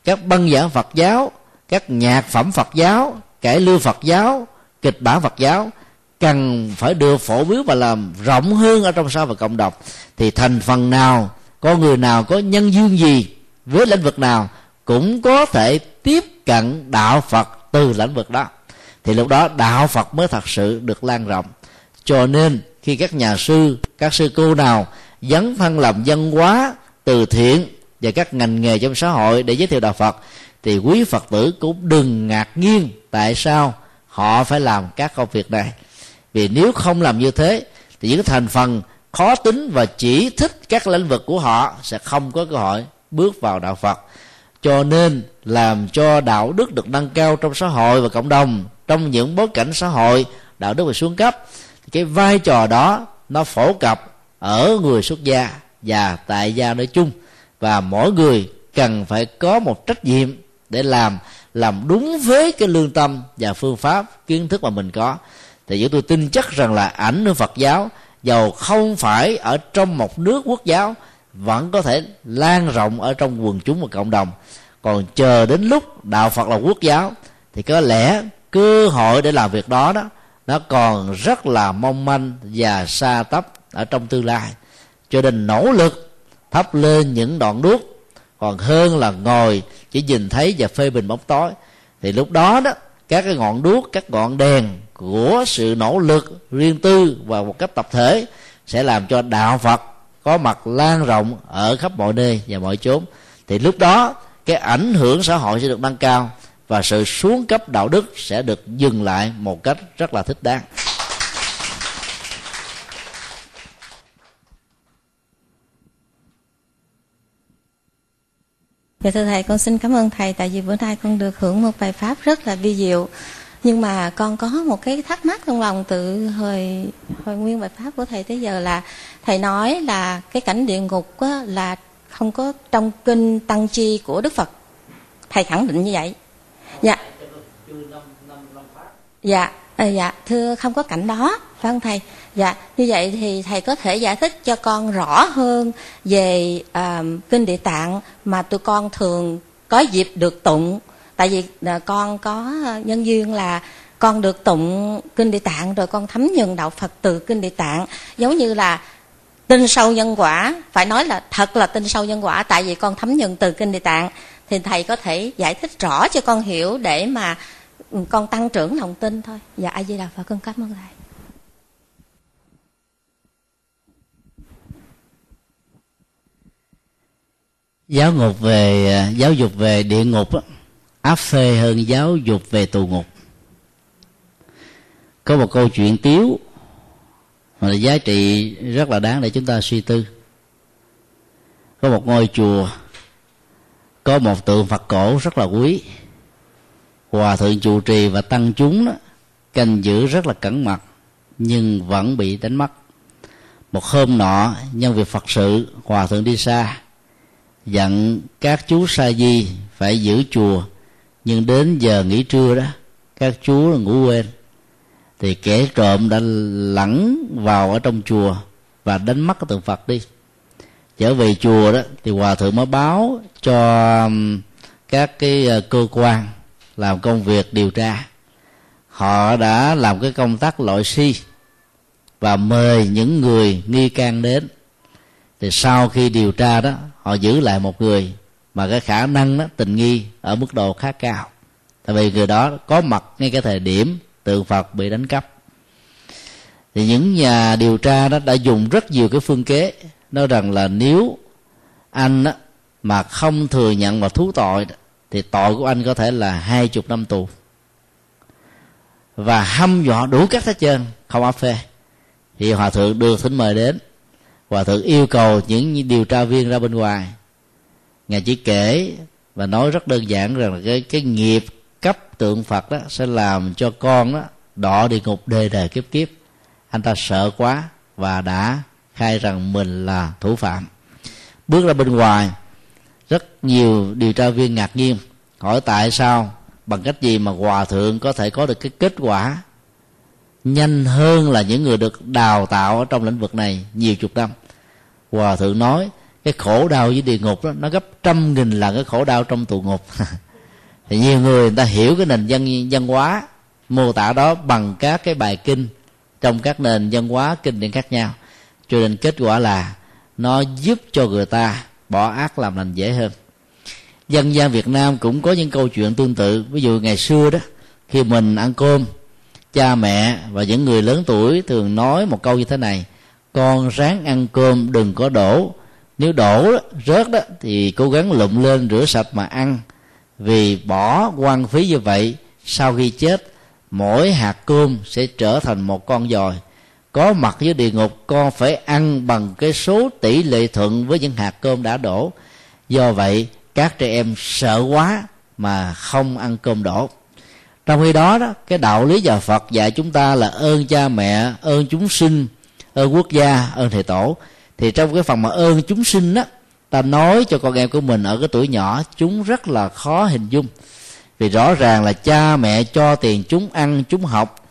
Các băng giảng phật giáo, các nhạc phẩm phật giáo, cải lưu phật giáo kịch bản phật giáo, cần phải được phổ biến và làm rộng hơn ở trong xã hội cộng đồng, thì thành phần nào con người nào, có nhân duyên gì với lĩnh vực nào cũng có thể tiếp cận đạo phật từ lĩnh vực đó. Thì lúc đó đạo phật mới thật sự được lan rộng. Cho nên khi các nhà sư, các sư cô nào dấn thân làm dân hóa từ thiện và các ngành nghề trong xã hội để giới thiệu đạo phật, thì quý phật tử cũng đừng ngạc nhiên tại sao họ phải làm các công việc này. Vì nếu không làm như thế, thì những thành phần khó tính và chỉ thích các lĩnh vực của họ sẽ không có cơ hội bước vào đạo phật. Cho nên làm cho đạo đức được nâng cao trong xã hội và cộng đồng, trong những bối cảnh xã hội, đạo đức bị xuống cấp cái vai trò đó nó phổ cập ở người xuất gia và tại gia nói chung. Và mỗi người cần phải có một trách nhiệm để làm làm đúng với cái lương tâm và phương pháp, kiến thức mà mình có. Thì chúng tôi tin chắc rằng là ảnh hưởng Phật giáo, dầu không phải ở trong một nước quốc giáo, vẫn có thể lan rộng ở trong quần chúng và cộng đồng. Còn chờ đến lúc đạo Phật là quốc giáo, thì có lẽ cơ hội để làm việc đó đó, nó còn rất là mong manh và xa tấp ở trong tương lai. Cho nên nỗ lực thắp lên những đoạn đuốc còn hơn là ngồi, chỉ nhìn thấy và phê bình bóng tối. Thì lúc đó đó, các cái ngọn đuốc, các ngọn đèn của sự nỗ lực riêng tư và một cách tập thể sẽ làm cho đạo phật có mặt lan rộng ở khắp mọi nơi và mọi chốn. Thì lúc đó, cái ảnh hưởng xã hội sẽ được nâng cao và sự xuống cấp đạo đức sẽ được dừng lại một cách rất là thích đáng. Dạ thưa thầy, con xin cảm ơn thầy tại vì bữa nay con được hưởng một bài pháp rất là vi diệu. Nhưng mà con có một cái thắc mắc trong lòng từ hồi hồi nguyên bài pháp của thầy tới giờ là thầy nói là cái cảnh địa ngục á, là không có trong kinh tăng chi của đức phật thầy khẳng định như vậy dạ dạ à, dạ thưa không có cảnh đó phải không thầy dạ như vậy thì thầy có thể giải thích cho con rõ hơn về à, kinh địa tạng mà tụi con thường có dịp được tụng. Tại vì uh, con có nhân duyên là con được tụng kinh địa tạng rồi con thấm nhuần đạo phật từ kinh địa tạng. Giống như là tin sâu nhân quả phải nói là thật là tin sâu nhân quả tại vì con thấm nhuần từ kinh địa tạng. Thì thầy có thể giải thích rõ cho con hiểu để mà ừ, con tăng trưởng lòng tin thôi. Dạ a di đà phật con cảm ơn thầy. Giáo ngục về à, giáo dục về địa ngục áp phê hơn giáo dục về tù ngục. Có một câu chuyện tiếu mà là giá trị rất là đáng để chúng ta suy tư. Có một ngôi chùa có một tượng phật cổ rất là quý. Hòa thượng trụ trì và tăng chúng đó, canh giữ rất là cẩn mật nhưng vẫn bị đánh mất. Một hôm nọ nhân việc phật sự hòa thượng đi xa dặn các chú sa di phải giữ chùa, nhưng đến giờ nghỉ trưa đó, các chú ngủ quên. Thì kẻ trộm đã lẳng vào ở trong chùa và đánh mất cái tượng phật đi. Trở về chùa đó, thì hòa thượng mới báo cho um, các cái ờ, cơ quan làm công việc điều tra. Họ đã làm cái công tác loại si và mời những người nghi can đến. Thì sau khi điều tra đó họ giữ lại một người mà cái khả năng đó, tình nghi ở mức độ khá cao. Tại vì người đó có mặt ngay cái thời điểm tượng phật bị đánh cắp. Thì những nhà điều tra đó đã dùng rất nhiều cái phương kế nói rằng là nếu anh đó, mà không thừa nhận và thú tội thì tội của anh có thể là hai chục năm tù. Và hăm dọa đủ các thế trên không áp phê. Thì hòa thượng đưa thỉnh mời đến hòa thượng yêu cầu những điều tra viên ra bên ngoài. Ngài chỉ kể và nói rất đơn giản rằng là cái cái nghiệp cấp tượng phật đó sẽ làm cho con đó đọ địa ngục đề đề kiếp kiếp. Anh ta sợ quá và đã khai rằng mình là thủ phạm. Bước ra bên ngoài, rất nhiều điều tra viên ngạc nhiên, hỏi tại sao, bằng cách gì mà hòa thượng có thể có được cái kết quả nhanh hơn là những người được đào tạo ở trong lĩnh vực này nhiều chục năm hòa thượng nói, cái khổ đau với địa ngục đó, nó gấp trăm nghìn lần cái khổ đau trong tù ngục. [laughs] Thì nhiều người người ta hiểu cái nền văn văn hóa mô tả đó bằng các cái bài kinh trong các nền văn hóa kinh điển khác nhau. Cho nên kết quả là nó giúp cho người ta bỏ ác làm lành dễ hơn. Dân gian việt nam cũng có những câu chuyện tương tự. Ví dụ ngày xưa đó, khi mình ăn cơm, cha mẹ và những người lớn tuổi thường nói một câu như thế này con ráng ăn cơm, đừng có đổ. Nếu đổ rớt đó, thì cố gắng lụm lên rửa sạch mà ăn. Vì bỏ quan phí như vậy, sau khi chết, mỗi hạt cơm sẽ trở thành một con dòi. Có mặt với địa ngục, con phải ăn bằng cái số tỷ lệ thuận với những hạt cơm đã đổ. Do vậy, các trẻ em sợ quá mà không ăn cơm đổ. Trong khi đó đó, cái đạo lý nhà phật dạy chúng ta là ơn cha mẹ, ơn chúng sinh ơn quốc gia ơn thầy tổ. Thì trong cái phần mà ơn chúng sinh đó ta nói cho con em của mình ở cái tuổi nhỏ, chúng rất là khó hình dung. Vì rõ ràng là cha mẹ cho tiền chúng ăn, chúng học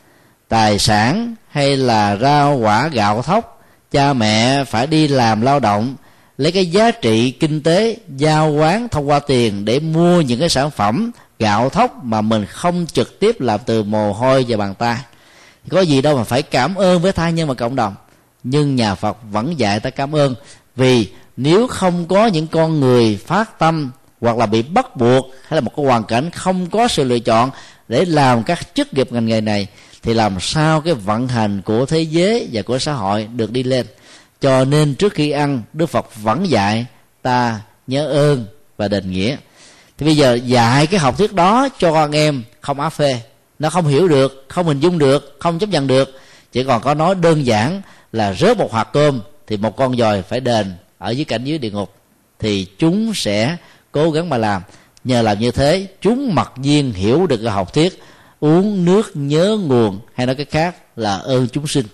tài sản hay là rau quả gạo thóc, cha mẹ phải đi làm lao động, lấy cái giá trị kinh tế, giao quán thông qua tiền để mua những cái sản phẩm gạo thóc mà mình không trực tiếp làm từ mồ hôi và bàn tay. Có gì đâu mà phải cảm ơn với thai nhân và cộng đồng nhưng nhà phật vẫn dạy ta cảm ơn vì nếu không có những con người phát tâm hoặc là bị bắt buộc hay là một cái hoàn cảnh không có sự lựa chọn để làm các chức nghiệp ngành nghề này, thì làm sao cái vận hành của thế giới và của xã hội được đi lên? Cho nên trước khi ăn, đức phật vẫn dạy ta nhớ ơn và đền nghĩa. Thì bây giờ dạy cái học thuyết đó cho con em không áp phê. Nó không hiểu được, không hình dung được, không chấp nhận được. Chỉ còn có nói đơn giản là rớt một hạt cơm, thì một con dòi phải đền ở dưới cảnh dưới địa ngục, thì chúng sẽ cố gắng mà làm. Nhờ làm như thế, chúng mặc nhiên hiểu được cái học thuyết, uống nước nhớ nguồn, hay nói cái khác là ơn chúng sinh.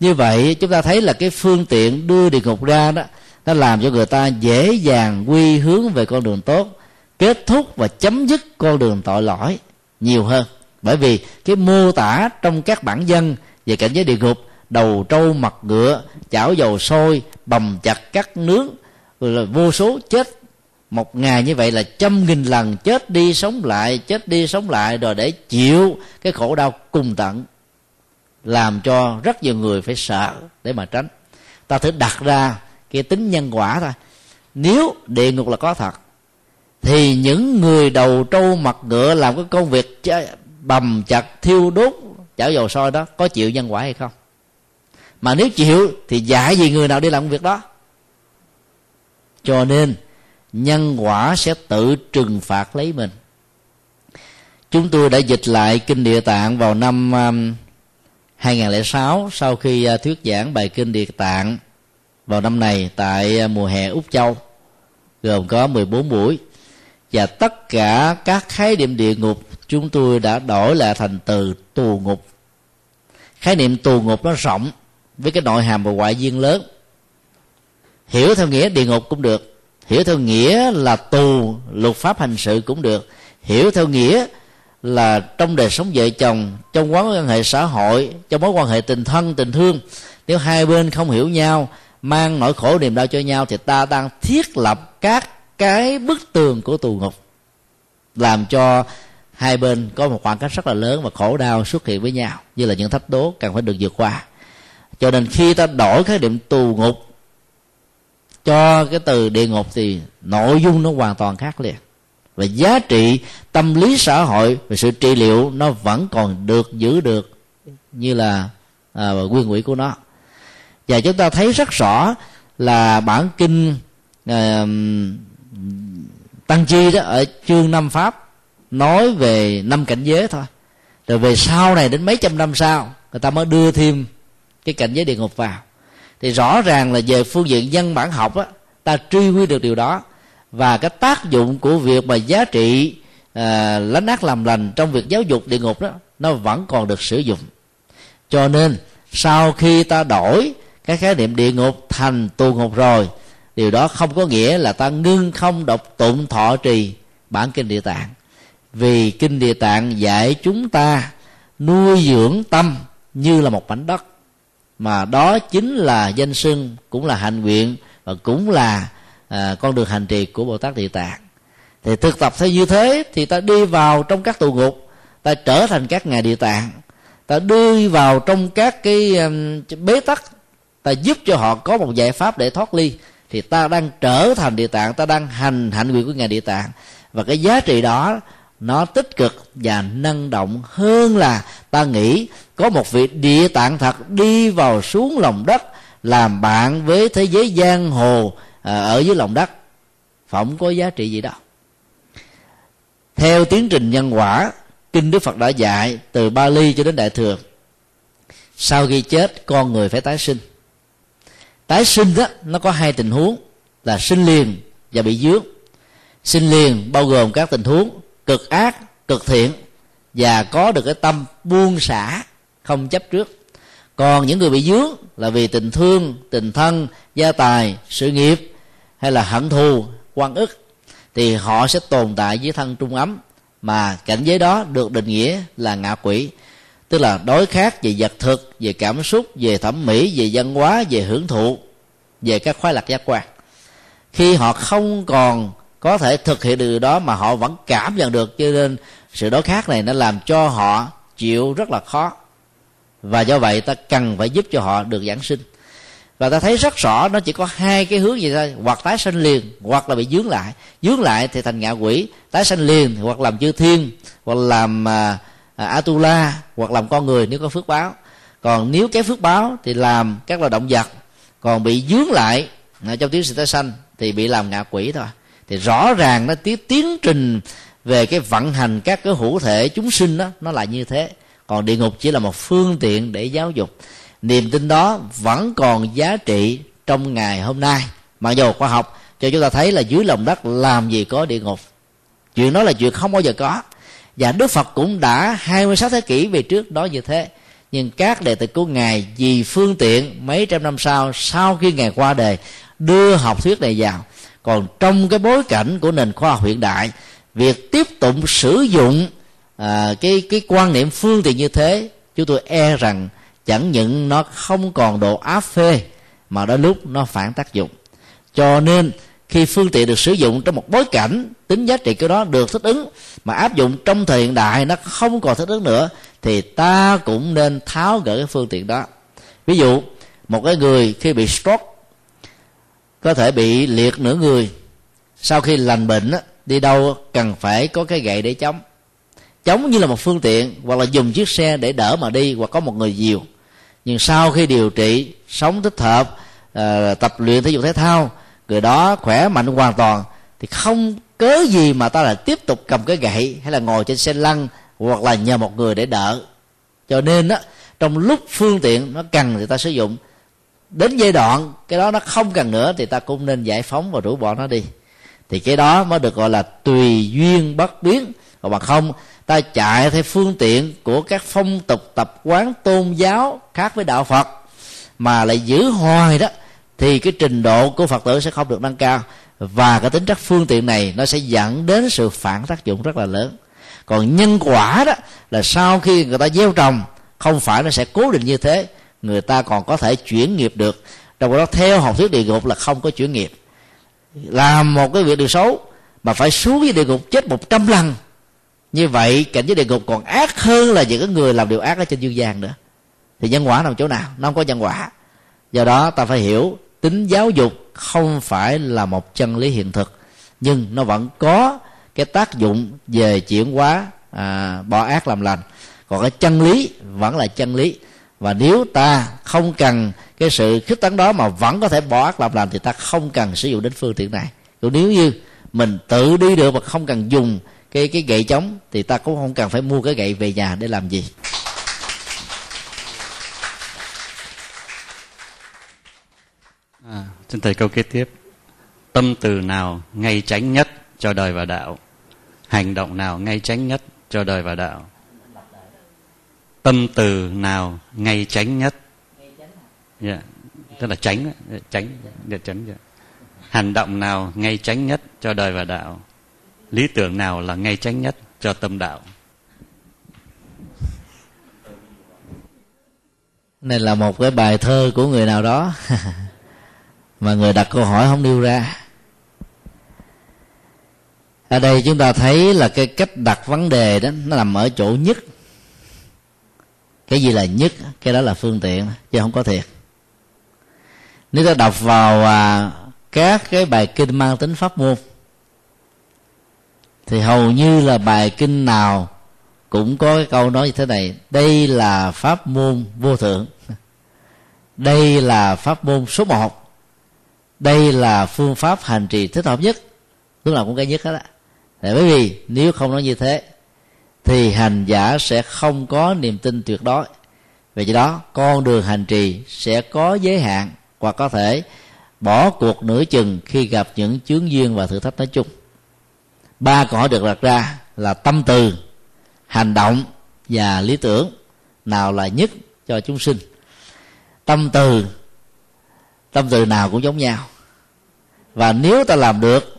Như vậy, chúng ta thấy là cái phương tiện đưa địa ngục ra đó, nó làm cho người ta dễ dàng quy hướng về con đường tốt, kết thúc và chấm dứt con đường tội lỗi nhiều hơn. Bởi vì cái mô tả trong các bản dân về cảnh giới địa ngục đầu trâu mặt ngựa, chảo dầu sôi, bầm chặt cắt nướng rồi là vô số chết. Một ngày như vậy là trăm nghìn lần chết đi sống lại, chết đi sống lại rồi để chịu cái khổ đau cùng tận. Làm cho rất nhiều người phải sợ để mà tránh. Ta thử đặt ra cái tính nhân quả thôi. Nếu địa ngục là có thật, thì những người đầu trâu mặt ngựa làm cái công việc bầm chặt, thiêu đốt chảo dầu sôi đó có chịu nhân quả hay không? Mà nếu chịu thì dạy gì người nào đi làm việc đó? Cho nên, nhân quả sẽ tự trừng phạt lấy mình. Chúng tôi đã dịch lại kinh địa tạng vào năm um, 2006 sau khi uh, thuyết giảng bài kinh địa tạng vào năm này tại uh, mùa hè Úc Châu, gồm có 14 buổi. Và tất cả các khái niệm địa ngục chúng tôi đã đổi lại thành từ tù ngục. Khái niệm tù ngục nó rộng với cái nội hàm và ngoại duyên lớn. Hiểu theo nghĩa địa ngục cũng được, hiểu theo nghĩa là tù, luật pháp hành sự cũng được. Hiểu theo nghĩa là trong đời sống vợ chồng, trong mối quan hệ xã hội, trong mối quan hệ tình thân, tình thương, nếu hai bên không hiểu nhau, mang nỗi khổ niềm đau cho nhau thì ta đang thiết lập các cái bức tường của tù ngục, làm cho hai bên có một khoảng cách rất là lớn và khổ đau xuất hiện với nhau. Như là những thách đố cần phải được vượt qua cho nên khi ta đổi khái niệm tù ngục cho cái từ địa ngục thì nội dung nó hoàn toàn khác liền. Và giá trị tâm lý xã hội và sự trị liệu nó vẫn còn được giữ được như là à, nguyên quỹ của nó. Và chúng ta thấy rất rõ là bản kinh à, tăng chi đó ở chương năm pháp nói về năm cảnh giới thôi. Rồi về sau này đến mấy trăm năm sau người ta mới đưa thêm cái cảnh giới địa ngục vào. Thì rõ ràng là về phương diện dân bản học á ta truy quy được điều đó. Và cái tác dụng của việc mà giá trị à, lánh ác làm lành trong việc giáo dục địa ngục đó nó vẫn còn được sử dụng. Cho nên sau khi ta đổi cái khái niệm địa ngục thành tù ngục rồi điều đó không có nghĩa là ta ngưng không đọc tụng thọ trì bản kinh địa tạng. Vì kinh địa tạng dạy chúng ta nuôi dưỡng tâm như là một mảnh đất mà đó chính là danh sưng cũng là hạnh nguyện và cũng là à, con đường hành trì của bồ tát địa tạng. Thì thực tập theo như thế thì ta đi vào trong các tù ngục ta trở thành các ngài địa tạng. Ta đi vào trong các cái um, bế tắc ta giúp cho họ có một giải pháp để thoát ly thì ta đang trở thành địa tạng ta đang hành hạnh nguyện của ngài địa tạng. Và cái giá trị đó nó tích cực và năng động hơn là ta nghĩ. Có một vị địa tạng thật đi vào xuống lòng đất, làm bạn với thế giới giang hồ à, ở dưới lòng đất. Không có giá trị gì đâu. Theo tiến trình nhân quả, kinh đức phật đã dạy từ ba ly cho đến đại thừa, sau khi chết, con người phải tái sinh. Tái sinh đó, nó có hai tình huống là sinh liền và bị dướng. Sinh liền bao gồm các tình huống cực ác, cực thiện và có được cái tâm buông xả, không chấp trước. Còn những người bị dướng là vì tình thương, tình thân, gia tài, sự nghiệp hay là hận thù quan ức thì họ sẽ tồn tại dưới thân trung ấm mà cảnh giới đó được định nghĩa là ngạ quỷ. Tức là đối khác về vật thực, về cảm xúc, về thẩm mỹ, về văn hóa, về hưởng thụ, về các khoái lạc giác quan. Khi họ không còn có thể thực hiện được điều đó mà họ vẫn cảm nhận được cho nên sự đối khác này nó làm cho họ chịu rất là khó. Và do vậy ta cần phải giúp cho họ được giảng sinh. Và ta thấy rất rõ nó chỉ có hai cái hướng gì thôi hoặc tái sanh liền hoặc là bị dướng lại. Dướng lại thì thành ngạ quỷ tái sanh liền hoặc làm chư thiên hoặc làm à, à, atula hoặc làm con người nếu có phước báo. Còn nếu cái phước báo thì làm các loài động vật còn bị dướng lại à, trong tiếng sự tái sanh thì bị làm ngạ quỷ thôi thì rõ ràng nó tiến tiến trình về cái vận hành các cái hữu thể chúng sinh đó, nó là như thế. Còn địa ngục chỉ là một phương tiện để giáo dục. Niềm tin đó vẫn còn giá trị trong ngày hôm nay. Mặc dù khoa học cho chúng ta thấy là dưới lòng đất làm gì có địa ngục. Chuyện đó là chuyện không bao giờ có. Và Đức Phật cũng đã 26 thế kỷ về trước đó như thế. Nhưng các đệ tử của ngài vì phương tiện mấy trăm năm sau sau khi ngài qua đời, đưa học thuyết này vào còn trong cái bối cảnh của nền khoa học hiện đại việc tiếp tục sử dụng à, cái cái quan niệm phương tiện như thế chúng tôi e rằng chẳng những nó không còn độ áp phê mà đôi lúc nó phản tác dụng. Cho nên khi phương tiện được sử dụng trong một bối cảnh tính giá trị của nó được thích ứng mà áp dụng trong thời hiện đại nó không còn thích ứng nữa thì ta cũng nên tháo gỡ cái phương tiện đó. Ví dụ một cái người khi bị stroke có thể bị liệt nửa người. Sau khi lành bệnh á, đi đâu cần phải có cái gậy để chống. Chống như là một phương tiện hoặc là dùng chiếc xe để đỡ mà đi hoặc có một người dìu. Nhưng sau khi điều trị sống thích hợp ờ, tập luyện thể dục thể thao người đó khỏe mạnh hoàn toàn thì không cớ gì mà ta lại tiếp tục cầm cái gậy hay là ngồi trên xe lăn hoặc là nhờ một người để đỡ. Cho nên á trong lúc phương tiện nó cần thì ta sử dụng đến giai đoạn cái đó nó không cần nữa thì ta cũng nên giải phóng và rũ bỏ nó đi. Thì cái đó mới được gọi là tùy duyên bất biến. Còn bằng không, ta chạy theo phương tiện của các phong tục tập quán tôn giáo khác với đạo phật mà lại giữ hoài đó, thì cái trình độ của phật tử sẽ không được nâng cao. Và cái tính chất phương tiện này nó sẽ dẫn đến sự phản tác dụng rất là lớn. Còn nhân quả đó là sau khi người ta gieo trồng, không phải nó sẽ cố định như thế người ta còn có thể chuyển nghiệp được. Trong đó theo học thuyết địa ngục là không có chuyển nghiệp. Làm một cái việc điều xấu mà phải xuống với địa ngục chết một trăm lần. Như vậy cảnh giới địa ngục còn ác hơn là những cái người làm điều ác ở trên dương gian nữa. Thì nhân quả nằm chỗ nào? Nó không có nhân quả. Do đó ta phải hiểu tính giáo dục không phải là một chân lý hiện thực. Nhưng nó vẫn có cái tác dụng về chuyển hóa à, bỏ ác làm lành. Còn cái chân lý vẫn là chân lý và nếu ta không cần cái sự khích tấn đó mà vẫn có thể bỏ ác làm lành thì ta không cần sử dụng đến phương tiện này. Còn nếu như mình tự đi được mà không cần dùng cái cái gậy chống thì ta cũng không cần phải mua cái gậy về nhà để làm gì. À, xin thầy câu kế tiếp. Tâm từ nào ngay tránh nhất cho đời và đạo? Hành động nào ngay tránh nhất cho đời và đạo? Tâm từ nào ngay tránh nhất? Yeah. Dạ, tức là tránh tránh để tránh yeah. hành động nào ngay tránh nhất cho đời và đạo? Lý tưởng nào là ngay tránh nhất cho tâm đạo? Này là một cái bài thơ của người nào đó. [laughs] Mà người đặt câu hỏi không nêu ra. Ở đây chúng ta thấy là cái cách đặt vấn đề đó nó nằm ở chỗ nhất cái gì là nhất cái đó là phương tiện chứ không có thiệt. Nếu ta đọc vào à, các cái bài kinh mang tính pháp môn thì hầu như là bài kinh nào cũng có cái câu nói như thế này đây là pháp môn vô thượng đây là pháp môn số một đây là phương pháp hành trì thích hợp nhất. Lúc nào cũng cái nhất hết á. Bởi vì nếu không nói như thế thì hành giả sẽ không có niềm tin tuyệt đối. Vì vậy đó, con đường hành trì sẽ có giới hạn hoặc có thể bỏ cuộc nửa chừng khi gặp những chướng duyên và thử thách nói chung. Ba câu hỏi được đặt ra là tâm từ, hành động và lý tưởng nào là nhất cho chúng sinh. Tâm từ tâm từ nào cũng giống nhau. Và nếu ta làm được,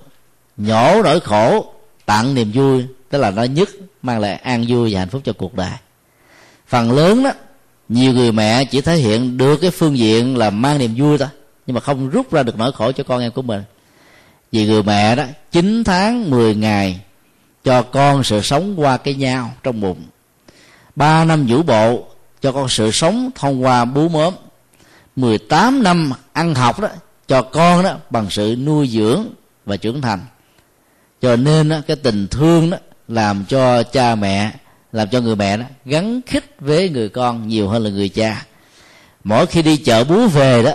nhổ nỗi khổ, tặng niềm vui tức là nó nhất mang lại an vui và hạnh phúc cho cuộc đời. Phần lớn đó nhiều người mẹ chỉ thể hiện được cái phương diện là mang niềm vui thôi nhưng mà không rút ra được nỗi khổ cho con em của mình. Vì người mẹ đó 9 tháng 10 ngày cho con sự sống qua cái nhau trong bụng. Ba năm vũ bộ cho con sự sống thông qua bú mớm. 18 năm ăn học đó cho con đó bằng sự nuôi dưỡng và trưởng thành. Cho nên đó, cái tình thương đó làm cho cha mẹ, làm cho người mẹ đó gắn khích với người con nhiều hơn là người cha. Mỗi khi đi chợ búa về đó,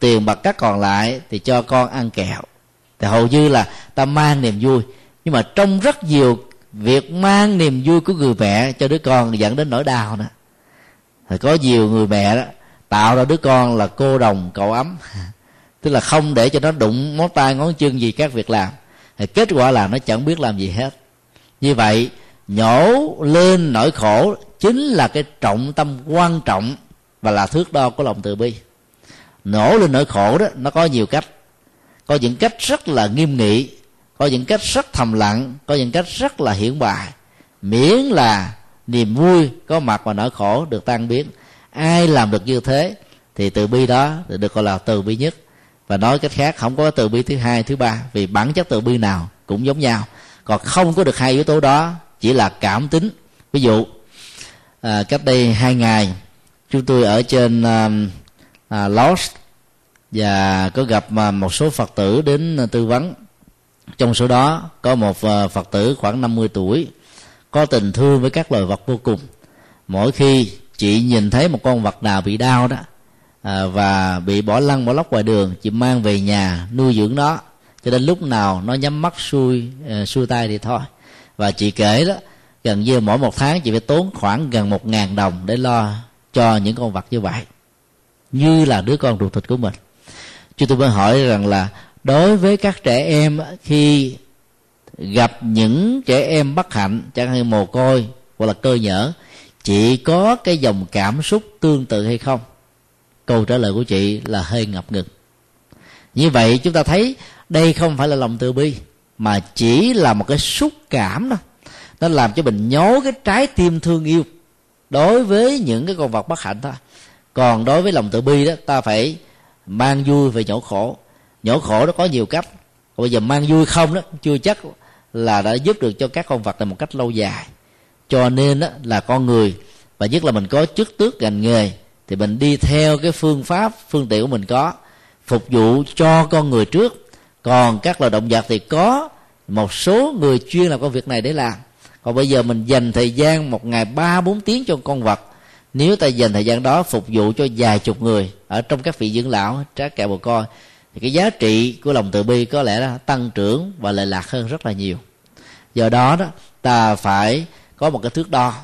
tiền bạc cắt còn lại thì cho con ăn kẹo. Thì hầu như là ta mang niềm vui. Nhưng mà trong rất nhiều việc mang niềm vui của người mẹ cho đứa con dẫn đến nỗi đau nữa. Thì có nhiều người mẹ đó tạo ra đứa con là cô đồng, cậu ấm. [laughs] Tức là không để cho nó đụng móng tay, ngón chân gì các việc làm. Thì kết quả là nó chẳng biết làm gì hết như vậy, nhổ lên nỗi khổ chính là cái trọng tâm quan trọng và là thước đo của lòng từ bi. Nổ lên nỗi khổ đó, nó có nhiều cách. Có những cách rất là nghiêm nghị, có những cách rất thầm lặng, có những cách rất là hiển bài. Miễn là niềm vui có mặt và nỗi khổ được tan biến. Ai làm được như thế thì từ bi đó được gọi là từ bi nhất. Và nói cách khác, không có từ bi thứ hai, thứ ba, vì bản chất từ bi nào cũng giống nhau còn không có được hai yếu tố đó chỉ là cảm tính. Ví dụ à, cách đây hai ngày chúng tôi ở trên à, à, Lost và có gặp à, một số phật tử đến à, tư vấn. Trong số đó có một à, phật tử khoảng 50 tuổi có tình thương với các loài vật vô cùng. Mỗi khi chị nhìn thấy một con vật nào bị đau đó à, và bị bỏ lăn bỏ lóc ngoài đường chị mang về nhà nuôi dưỡng nó cho đến lúc nào nó nhắm mắt xuôi uh, xuôi tay thì thôi. Và chị kể đó gần như mỗi một tháng chị phải tốn khoảng gần một ngàn đồng để lo cho những con vật như vậy. Như là đứa con ruột thịt của mình. Chúng tôi mới hỏi rằng là đối với các trẻ em khi gặp những trẻ em bất hạnh chẳng hạn mồ côi hoặc là cơ nhở chị có cái dòng cảm xúc tương tự hay không? Câu trả lời của chị là hơi ngập ngừng như vậy chúng ta thấy đây không phải là lòng từ bi mà chỉ là một cái xúc cảm đó. Nó làm cho mình nhố cái trái tim thương yêu đối với những cái con vật bất hạnh thôi. Còn đối với lòng từ bi đó ta phải mang vui về nhổ khổ. Nhổ khổ nó có nhiều cách. Còn bây giờ mang vui không đó chưa chắc là đã giúp được cho các con vật này một cách lâu dài. Cho nên đó, là con người và nhất là mình có chức tước ngành nghề thì mình đi theo cái phương pháp phương tiện của mình có phục vụ cho con người trước. Còn các loài động vật thì có một số người chuyên làm công việc này để làm. Còn bây giờ mình dành thời gian một ngày ba bốn tiếng cho con vật. Nếu ta dành thời gian đó phục vụ cho vài chục người ở trong các vị dưỡng lão trá kẹo bồ coi thì cái giá trị của lòng từ bi có lẽ là tăng trưởng và lệ lạc hơn rất là nhiều. Do đó đó ta phải có một cái thước đo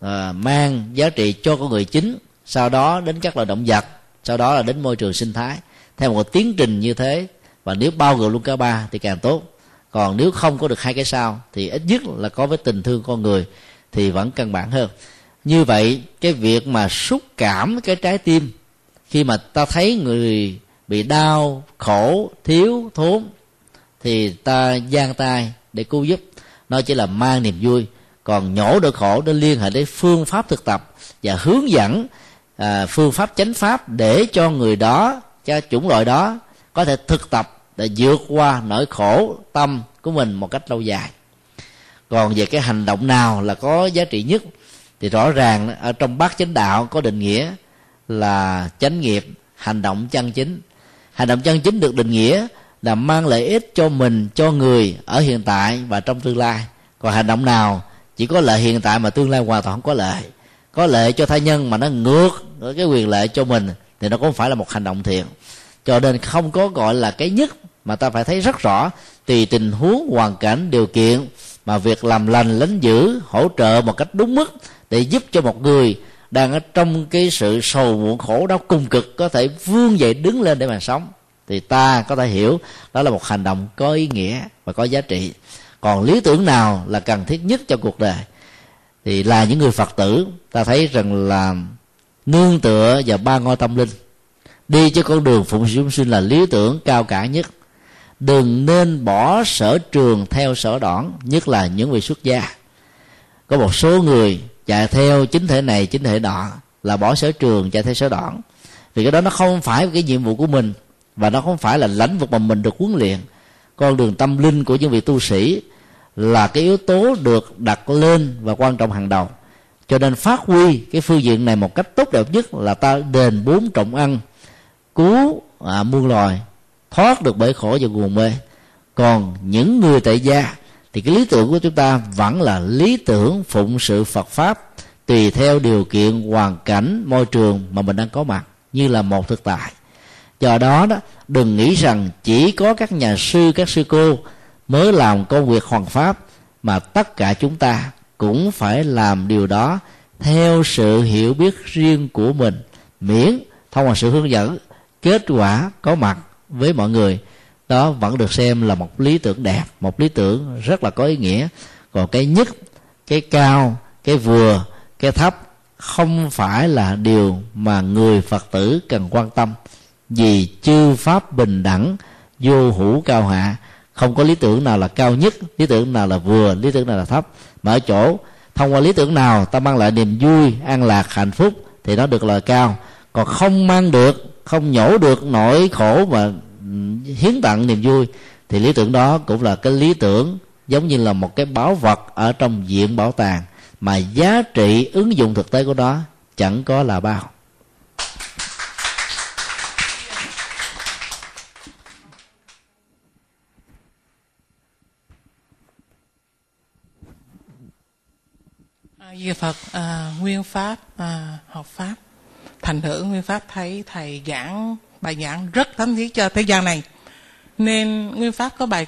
à, mang giá trị cho con người chính sau đó đến các loài động vật sau đó là đến môi trường sinh thái theo một tiến trình như thế và nếu bao gồm luôn cả ba thì càng tốt. Còn nếu không có được hai cái sau thì ít nhất là có với tình thương con người thì vẫn căn bản hơn. Như vậy cái việc mà xúc cảm cái trái tim khi mà ta thấy người bị đau khổ thiếu thốn thì ta giang tay để cứu giúp. Nó chỉ là mang niềm vui còn nhổ được khổ để liên hệ đến phương pháp thực tập và hướng dẫn à, phương pháp chánh pháp để cho người đó cho chủng loại đó, có thể thực tập để vượt qua nỗi khổ tâm của mình một cách lâu dài. Còn về cái hành động nào là có giá trị nhất, thì rõ ràng ở trong bát chánh đạo có định nghĩa là chánh nghiệp, hành động chân chính. Hành động chân chính được định nghĩa là mang lợi ích cho mình, cho người ở hiện tại và trong tương lai. Còn hành động nào chỉ có lợi hiện tại mà tương lai hoàn toàn không có lợi. Có lợi cho tha nhân mà nó ngược cái quyền lợi cho mình thì nó cũng phải là một hành động thiện. Cho nên không có gọi là cái nhất mà ta phải thấy rất rõ. Tùy tình huống, hoàn cảnh, điều kiện mà việc làm lành lánh giữ, hỗ trợ một cách đúng mức để giúp cho một người đang ở trong cái sự sầu muộn khổ đau cùng cực có thể vươn dậy đứng lên để mà sống. Thì ta có thể hiểu đó là một hành động có ý nghĩa và có giá trị. Còn lý tưởng nào là cần thiết nhất cho cuộc đời? Thì là những người phật tử, ta thấy rằng là nương tựa vào ba ngôi tâm linh. Đi cho con đường phụng sự chúng sinh là lý tưởng cao cả nhất. Đừng nên bỏ sở trường theo sở đoản, nhất là những vị xuất gia. Có một số người chạy theo chính thể này, chính thể nọ, là bỏ sở trường chạy theo sở đoản. Vì cái đó nó không phải cái nhiệm vụ của mình, và nó không phải là lãnh vực mà mình được huấn luyện. Con đường tâm linh của những vị tu sĩ là cái yếu tố được đặt lên và quan trọng hàng đầu cho nên phát huy cái phương diện này một cách tốt đẹp nhất là ta đền bốn trọng ăn cứu à, muôn loài thoát được bể khổ và nguồn mê. Còn những người tại gia thì cái lý tưởng của chúng ta vẫn là lý tưởng phụng sự phật pháp tùy theo điều kiện hoàn cảnh môi trường mà mình đang có mặt như là một thực tại. Do đó đó đừng nghĩ rằng chỉ có các nhà sư các sư cô mới làm công việc hoàn pháp mà tất cả chúng ta cũng phải làm điều đó theo sự hiểu biết riêng của mình. Miễn thông qua sự hướng dẫn, kết quả có mặt với mọi người, đó vẫn được xem là một lý tưởng đẹp, một lý tưởng rất là có ý nghĩa. Còn cái nhất, cái cao, cái vừa, cái thấp không phải là điều mà người phật tử cần quan tâm. Vì chư pháp bình đẳng, vô hữu cao hạ, không có lý tưởng nào là cao nhất, lý tưởng nào là vừa, lý tưởng nào là thấp mà ở chỗ. Thông qua lý tưởng nào, ta mang lại niềm vui, an lạc, hạnh phúc, thì nó được lời cao. Còn không mang được, không nhổ được nỗi khổ và ừ, hiến tặng niềm vui, thì lý tưởng đó cũng là cái lý tưởng giống như là một cái bảo vật ở trong viện bảo tàng, mà giá trị ứng dụng thực tế của nó chẳng có là bao. Di Phật à, Nguyên Pháp à, học Pháp. Thành thử Nguyên Pháp thấy thầy giảng bài giảng rất thấm thiết cho thế gian này. Nên Nguyên Pháp có bài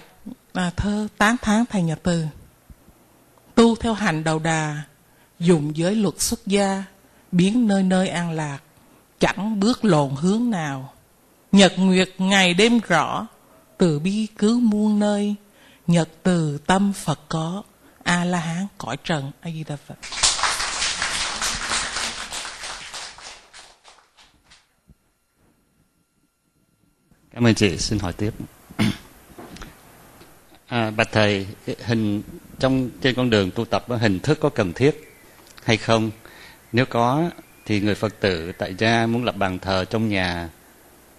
à, thơ tám tháng thầy nhật từ. Tu theo hành đầu đà dùng giới luật xuất gia biến nơi nơi an lạc chẳng bước lộn hướng nào. Nhật nguyệt ngày đêm rõ từ bi cứu muôn nơi. Nhật từ tâm phật có a la hán cõi trần a di đà phật. Cảm ơn chị. Xin hỏi tiếp. À, bạch thầy hình trong trên con đường tu tập hình thức có cần thiết hay không? Nếu có thì người phật tử tại gia muốn lập bàn thờ trong nhà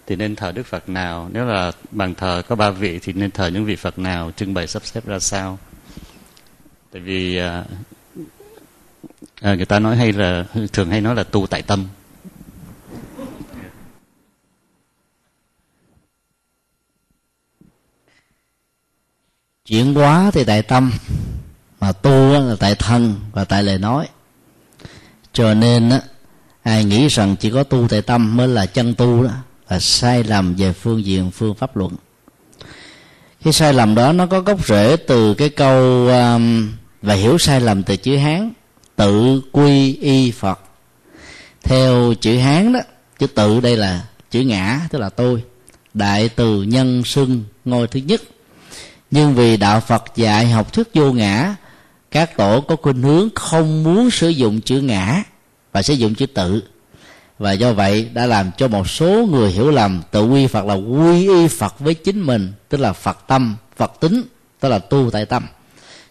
thì nên thờ đức phật nào? Nếu là bàn thờ có ba vị thì nên thờ những vị phật nào? Trưng bày sắp xếp ra sao? Tại vì à, à, người ta nói hay là thường hay nói là tu tại tâm. Chuyển hóa thì tại tâm mà tu là tại thân và tại lời nói. Cho nên á ai nghĩ rằng chỉ có tu tại tâm mới là chân tu đó là sai lầm về phương diện phương pháp luận. Cái sai lầm đó nó có gốc rễ từ cái câu um, và hiểu sai lầm từ chữ hán tự quy y phật. Theo chữ hán đó chữ tự đây là chữ ngã tức là tôi đại từ nhân xưng ngôi thứ nhất nhưng vì đạo phật dạy học thuyết vô ngã, các tổ có khuynh hướng không muốn sử dụng chữ ngã và sử dụng chữ tự. Và do vậy đã làm cho một số người hiểu lầm tự quy phật là quy y phật với chính mình, tức là phật tâm, phật tính, tức là tu tại tâm.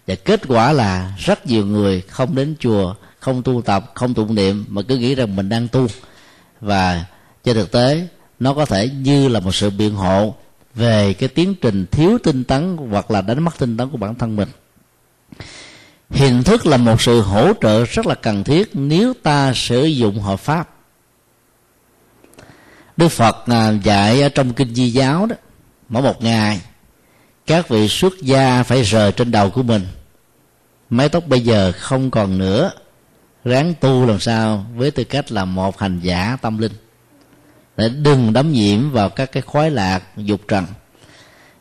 Và kết quả là rất nhiều người không đến chùa, không tu tập, không tụng niệm mà cứ nghĩ rằng mình đang tu. Và trên thực tế, nó có thể như là một sự biện hộ về cái tiến trình thiếu tinh tấn hoặc là đánh mất tinh tấn của bản thân mình. Hình thức là một sự hỗ trợ rất là cần thiết nếu ta sử dụng hợp pháp. Đức phật à, dạy ở trong kinh di giáo đó, mỗi một ngày, các vị xuất gia phải rời trên đầu của mình. Mái tóc bây giờ không còn nữa, ráng tu làm sao với tư cách là một hành giả tâm linh để đừng đắm nhiễm vào các cái khoái lạc, dục trần.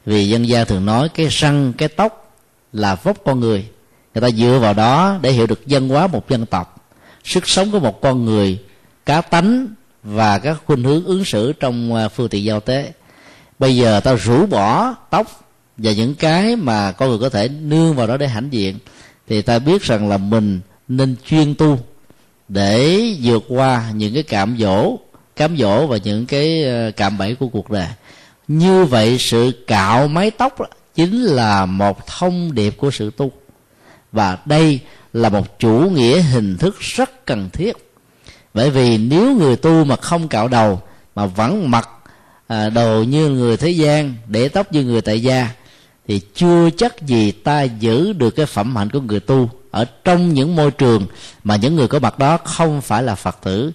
Vì dân gia thường nói cái răng, cái tóc là vóc con người. Người ta dựa vào đó để hiểu được dân hóa một dân tộc. Sức sống của một con người, cá tánh và các khuynh hướng ứng xử trong à, phương tiện giao tế. Bây giờ ta rũ bỏ tóc và những cái mà con người có thể nương vào đó để hãnh diện, thì ta biết rằng là mình nên chuyên tu để vượt qua những cái cảm dỗ cám dỗ và những cái ờ, cạm bẫy của cuộc đời. Như vậy sự cạo mái tóc chính là một thông điệp của sự tu. Và đây là một chủ nghĩa hình thức rất cần thiết. Bởi vì nếu người tu mà không cạo đầu mà vẫn mặc à, ờ, đồ như người thế gian để tóc như người tại gia thì chưa chắc gì ta giữ được cái phẩm hạnh của người tu ở trong những môi trường mà những người có mặt đó không phải là phật tử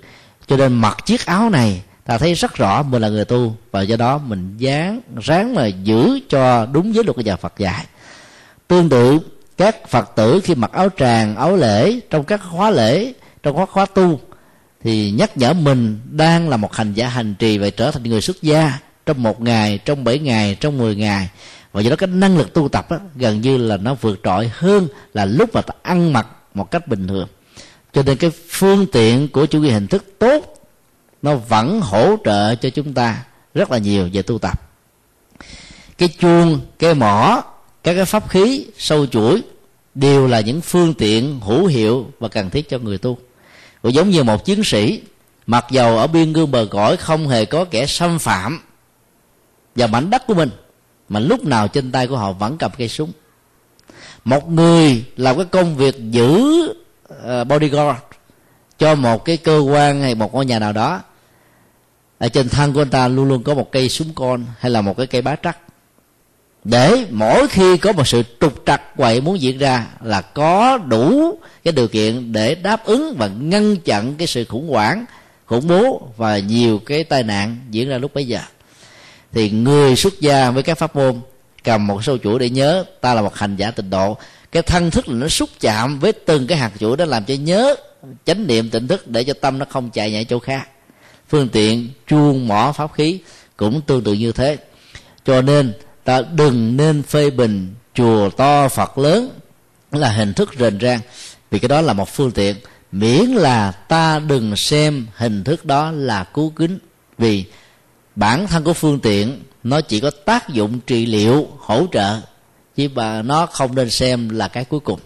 cho nên mặc chiếc áo này ta thấy rất rõ mình là người tu và do đó mình dán ráng mà giữ cho đúng với luật của nhà phật dạy. Tương tự các phật tử khi mặc áo tràng áo lễ trong các khóa lễ trong các khóa tu thì nhắc nhở mình đang là một hành giả hành trì và trở thành người xuất gia trong một ngày trong bảy ngày trong mười ngày. Và do đó cái năng lực tu tập đó, gần như là nó vượt trội hơn là lúc mà ta ăn mặc một cách bình thường cho nên cái phương tiện của chủ nghĩa hình thức tốt, nó vẫn hỗ trợ cho chúng ta rất là nhiều về tu tập. Cái chuông, cái mỏ, các cái pháp khí, sâu chuỗi đều là những phương tiện hữu hiệu và cần thiết cho người tu. Cũng giống như một chiến sĩ, mặc dầu ở biên cương bờ cõi không hề có kẻ xâm phạm vào mảnh đất của mình, mà lúc nào trên tay của họ vẫn cầm cây súng. Một người làm cái công việc giữ uh, bodyguard cho một cái cơ quan hay một ngôi nhà nào đó. Ở trên thân của anh ta luôn luôn có một cây súng con hay là một cái cây bá trắc. Để mỗi khi có một sự trục trặc quậy muốn diễn ra là có đủ cái điều kiện để đáp ứng và ngăn chặn cái sự khủng hoảng khủng bố và nhiều cái tai nạn diễn ra lúc bấy giờ. Thì người xuất gia với các pháp môn cầm một sâu chuỗi để nhớ ta là một hành giả tịnh độ cái thân thức là nó xúc chạm với từng cái hạt chuỗi đó làm cho nhớ, chánh niệm, tỉnh thức để cho tâm nó không chạy nhảy chỗ khác. Phương tiện, chuông mỏ pháp khí cũng tương tự như thế. Cho nên ta đừng nên phê bình chùa to phật lớn là hình thức rền rang, vì cái đó là một phương tiện. Miễn là ta đừng xem hình thức đó là cứu kính, vì bản thân của phương tiện nó chỉ có tác dụng trị liệu, hỗ trợ chứ mà nó không nên xem là cái cuối cùng.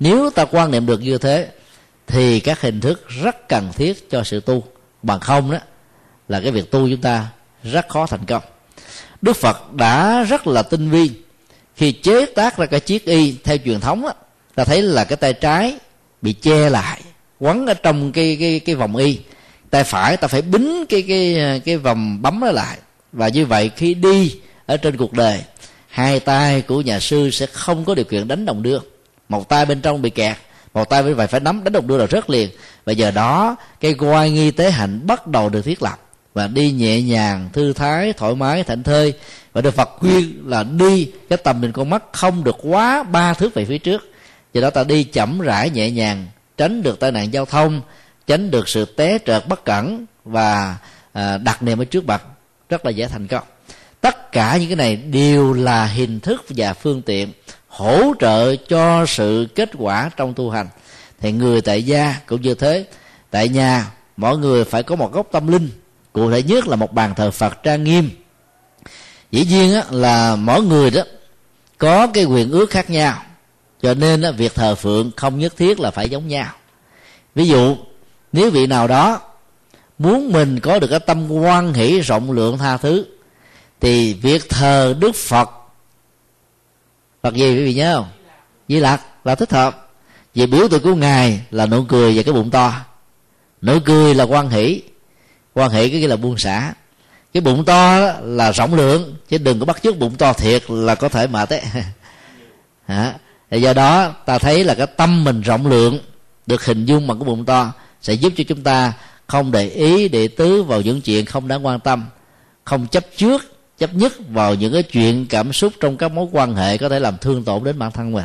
Nếu ta quan niệm được như thế thì các hình thức rất cần thiết cho sự tu. Bằng không đó là cái việc tu chúng ta rất khó thành công. Đức phật đã rất là tinh vi. Khi chế tác ra cái chiếc y theo truyền thống đó, ta thấy là cái tay trái bị che lại quấn ở trong cái cái cái vòng y. Tay phải ta phải bính cái cái cái vòng bấm nó lại. Và như vậy khi đi ở trên cuộc đời hai tay của nhà sư sẽ không có điều kiện đánh đồng đưa. Một tay bên trong bị kẹt một tay bên phải phải nắm đánh đồng đưa là rất liền. Và giờ đó cái quay nghi tế hạnh bắt đầu được thiết lập và đi nhẹ nhàng thư thái thoải mái thảnh thơi. Và được phật khuyên là đi cái tầm nhìn con mắt không được quá ba thước về phía trước. Do đó ta đi chậm rãi nhẹ nhàng tránh được tai nạn giao thông tránh được sự té trợt bất cẩn và à, đặt niềm ở trước mặt. Rất là dễ thành công tất cả những cái này đều là hình thức và phương tiện hỗ trợ cho sự kết quả trong tu hành. Thì người tại gia cũng như thế. Tại nhà mọi người phải có một góc tâm linh. Cụ thể nhất là một bàn thờ phật trang nghiêm. Dĩ nhiên á, là mỗi người đó có cái quyền ước khác nhau. Cho nên á, việc thờ phượng không nhất thiết là phải giống nhau. Ví dụ nếu vị nào đó muốn mình có được cái tâm quan hỷ rộng lượng tha thứ thì việc thờ đức phật phật gì quý vị nhớ không? Di lặc, là thích hợp. Vì biểu tượng của ngài là nụ cười và cái bụng to. Nụ cười là quan hỷ. Quan hỷ cái là buông xả. Cái bụng to là rộng lượng, chứ đừng có bắt chước bụng to thiệt là có thể mệt đấy [laughs] hả? Do đó, ta thấy là cái tâm mình rộng lượng, được hình dung bằng cái bụng to, sẽ giúp cho chúng ta không để ý, để tứ vào những chuyện không đáng quan tâm, không chấp trước chấp nhất vào những cái chuyện cảm xúc trong các mối quan hệ có thể làm thương tổn đến bản thân mình.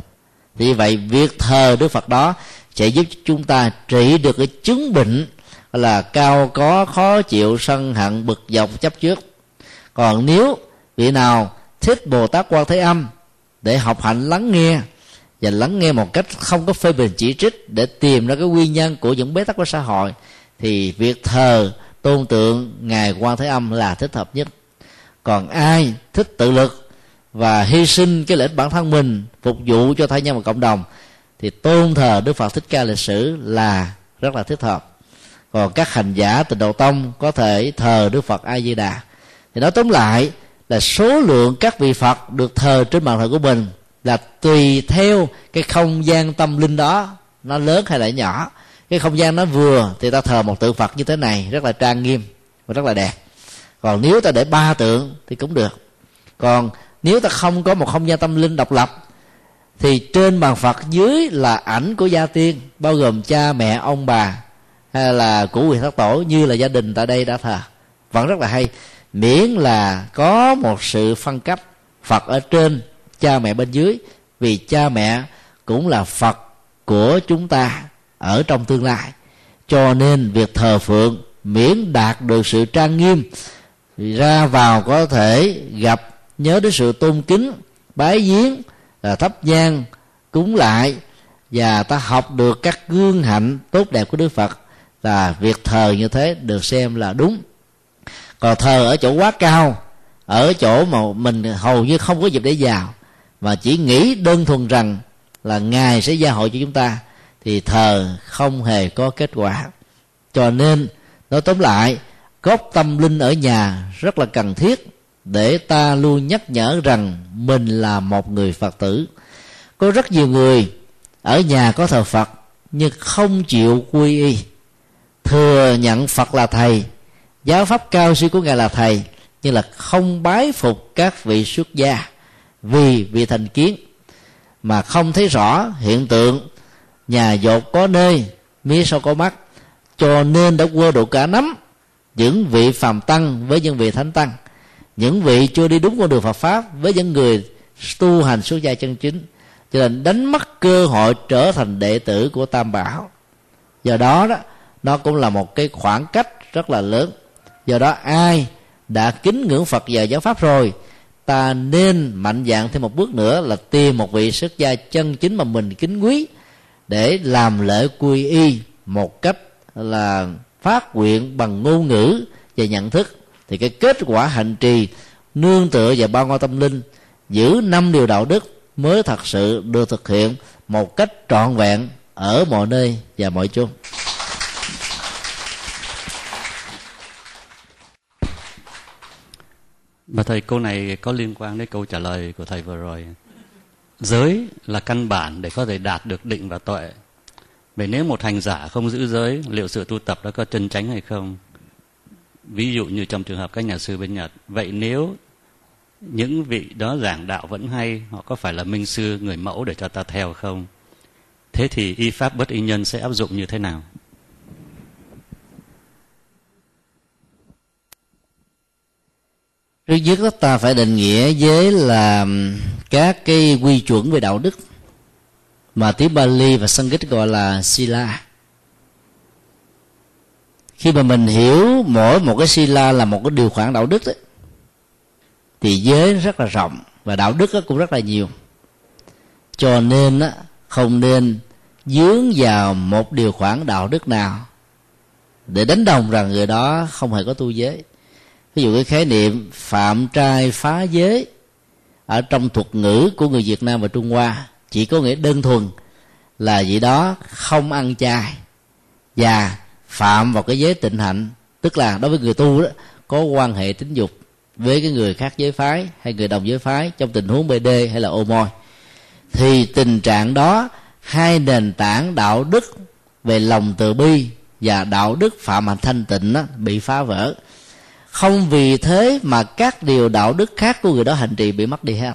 Vì vậy việc thờ đức phật đó sẽ giúp chúng ta trị được cái chứng bệnh là cao có, khó chịu, sân hận, bực dọc, chấp trước. Còn nếu vị nào thích bồ tát quan thế âm để học hạnh lắng nghe và lắng nghe một cách không có phê bình chỉ trích để tìm ra cái nguyên nhân của những bế tắc của xã hội, thì việc thờ tôn tượng ngài quan thế âm là thích hợp nhất còn ai thích tự lực và hy sinh cái lợi ích bản thân mình phục vụ cho thai nhân và cộng đồng, thì tôn thờ đức phật thích ca lịch sử là rất là thích hợp. Còn các hành giả tịnh độ tông có thể thờ đức phật a di đà thì nói tóm lại là số lượng các vị phật được thờ trên bàn thờ của mình là tùy theo cái không gian tâm linh đó, nó lớn hay là nhỏ. Cái không gian nó vừa thì ta thờ một tượng phật như thế này, rất là trang nghiêm và rất là đẹp còn nếu ta để ba tượng thì cũng được. Còn nếu ta không có một không gian tâm linh độc lập, thì trên bàn phật dưới là ảnh của gia tiên, bao gồm cha, mẹ, ông, bà, hay là của quyền thất tổ, như là gia đình tại đây đã thờ. Vẫn rất là hay. Miễn là có một sự phân cấp phật ở trên, cha, mẹ bên dưới, vì cha, mẹ cũng là phật của chúng ta ở trong tương lai. Cho nên việc thờ phượng miễn đạt được sự trang nghiêm ra vào có thể gặp, nhớ đến sự tôn kính, bái giếng là thắp nhang, cúng lại, và ta học được các gương hạnh tốt đẹp của đức phật. Là việc thờ như thế được xem là đúng. Còn thờ ở chỗ quá cao, ở chỗ mà mình hầu như không có dịp để vào, mà chỉ nghĩ đơn thuần rằng là ngài sẽ gia hội cho chúng ta, thì thờ không hề có kết quả. Cho nên, nói tóm lại gốc tâm linh ở nhà rất là cần thiết để ta luôn nhắc nhở rằng mình là một người phật tử. Có rất nhiều người ở nhà có thờ phật nhưng không chịu quy y, thừa nhận phật là thầy, giáo pháp cao siêu của ngài là thầy, nhưng là không bái phục các vị xuất gia vì vị thành kiến. Mà không thấy rõ hiện tượng nhà dột có nơi, mía sau có mắt, cho nên đã quơ độ cả nắm những vị phàm tăng với những vị thánh tăng. Những vị chưa đi đúng con đường Phật pháp với những người tu hành xuất gia chân chính. Cho nên đánh mất cơ hội trở thành đệ tử của Tam Bảo. Do đó đó, nó cũng là một cái khoảng cách rất là lớn. Do đó ai đã kính ngưỡng Phật và giáo pháp rồi, ta nên mạnh dạng thêm một bước nữa là tìm một vị xuất gia chân chính mà mình kính quý để làm lễ quy y một cách là phát nguyện bằng ngôn ngữ và nhận thức, thì cái kết quả hành trì, nương tựa và bao ngôi tâm linh, giữ năm điều đạo đức mới thật sự được thực hiện một cách trọn vẹn ở mọi nơi và mọi chốn Mà thầy, câu này có liên quan đến câu trả lời của thầy vừa rồi. Giới là căn bản để có thể đạt được định và tuệ. Vậy nếu một hành giả không giữ giới, liệu sự tu tập đó có chân chánh hay không? Ví dụ như trong trường hợp các nhà sư bên Nhật. Vậy nếu những vị đó giảng đạo vẫn hay, họ có phải là minh sư, người mẫu để cho ta theo không? Thế thì y pháp bất y nhân sẽ áp dụng như thế nào? trước nhất ta phải định nghĩa với là các cái quy chuẩn về đạo đức mà tiếng Bali và Sanskrit gọi là sila. Khi mà mình hiểu mỗi một cái sila là một cái điều khoản đạo đức ấy, thì giới rất là rộng và đạo đức cũng rất là nhiều. Cho nên không nên dướng vào một điều khoản đạo đức nào để đánh đồng rằng người đó không hề có tu giới. Ví dụ cái khái niệm phạm trai phá giới ở trong thuật ngữ của người việt nam và trung hoa chỉ có nghĩa đơn thuần là vị đó không ăn chay và phạm vào cái giới tịnh hạnh. Tức là đối với người tu đó có quan hệ tính dục với cái người khác giới phái hay người đồng giới phái trong tình huống bd hay là ô môi. Thì tình trạng đó hai nền tảng đạo đức về lòng từ bi và đạo đức phạm hạnh thanh tịnh đó, bị phá vỡ. Không vì thế mà các điều đạo đức khác của người đó hành trì bị mất đi hết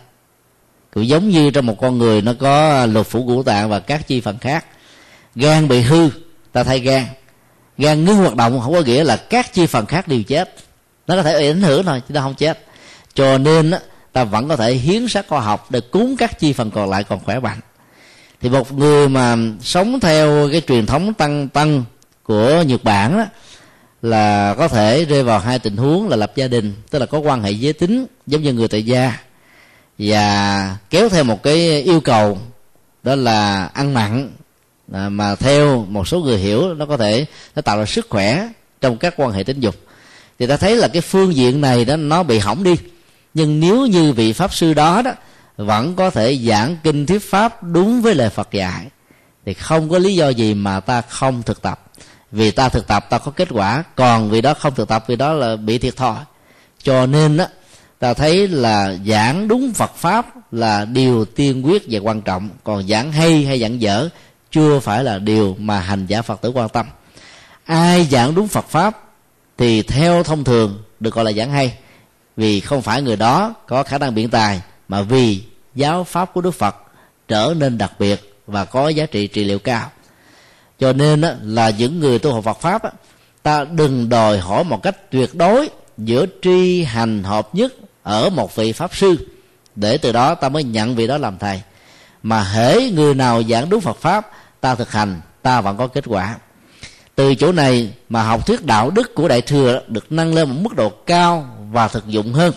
cũng giống như trong một con người nó có lục phủ ngũ tạng và các chi phần khác. Gan bị hư, ta thay gan. Gan ngưng hoạt động không có nghĩa là các chi phần khác đều chết. Nó có thể ảnh hưởng thôi, chứ nó không chết. Cho nên ta vẫn có thể hiến sát khoa học để cúng các chi phần còn lại còn khỏe mạnh. Thì một người mà sống theo cái truyền thống tăng tăng của nhật bản đó là có thể rơi vào hai tình huống là lập gia đình, tức là có quan hệ giới tính giống như người tại gia và kéo theo một cái yêu cầu, đó là ăn mặn. Mà theo một số người hiểu, nó có thể, nó tạo ra sức khỏe trong các quan hệ tình dục. Thì ta thấy là cái phương diện này đó, nó bị hỏng đi. Nhưng nếu như vị pháp sư đó đó vẫn có thể giảng kinh thuyết pháp đúng với lời Phật dạy, thì không có lý do gì mà ta không thực tập. Vì ta thực tập, ta có kết quả. Còn vì đó không thực tập, vì đó là bị thiệt thòi. Cho nên đó ta thấy là giảng đúng Phật pháp là điều tiên quyết và quan trọng. Còn giảng hay hay giảng dở, chưa phải là điều mà hành giả Phật tử quan tâm. Ai giảng đúng Phật pháp thì theo thông thường được gọi là giảng hay. Vì không phải người đó có khả năng biện tài, mà vì giáo pháp của Đức Phật trở nên đặc biệt và có giá trị trị liệu cao. Cho nên là những người tu học Phật pháp ta đừng đòi hỏi một cách tuyệt đối giữa tri hành hợp nhất ở một vị pháp sư, để từ đó ta mới nhận vị đó làm thầy. Mà hễ người nào giảng đúng Phật pháp, ta thực hành, ta vẫn có kết quả. Từ chỗ này mà học thuyết đạo đức của đại thừa được nâng lên một mức độ cao và thực dụng hơn.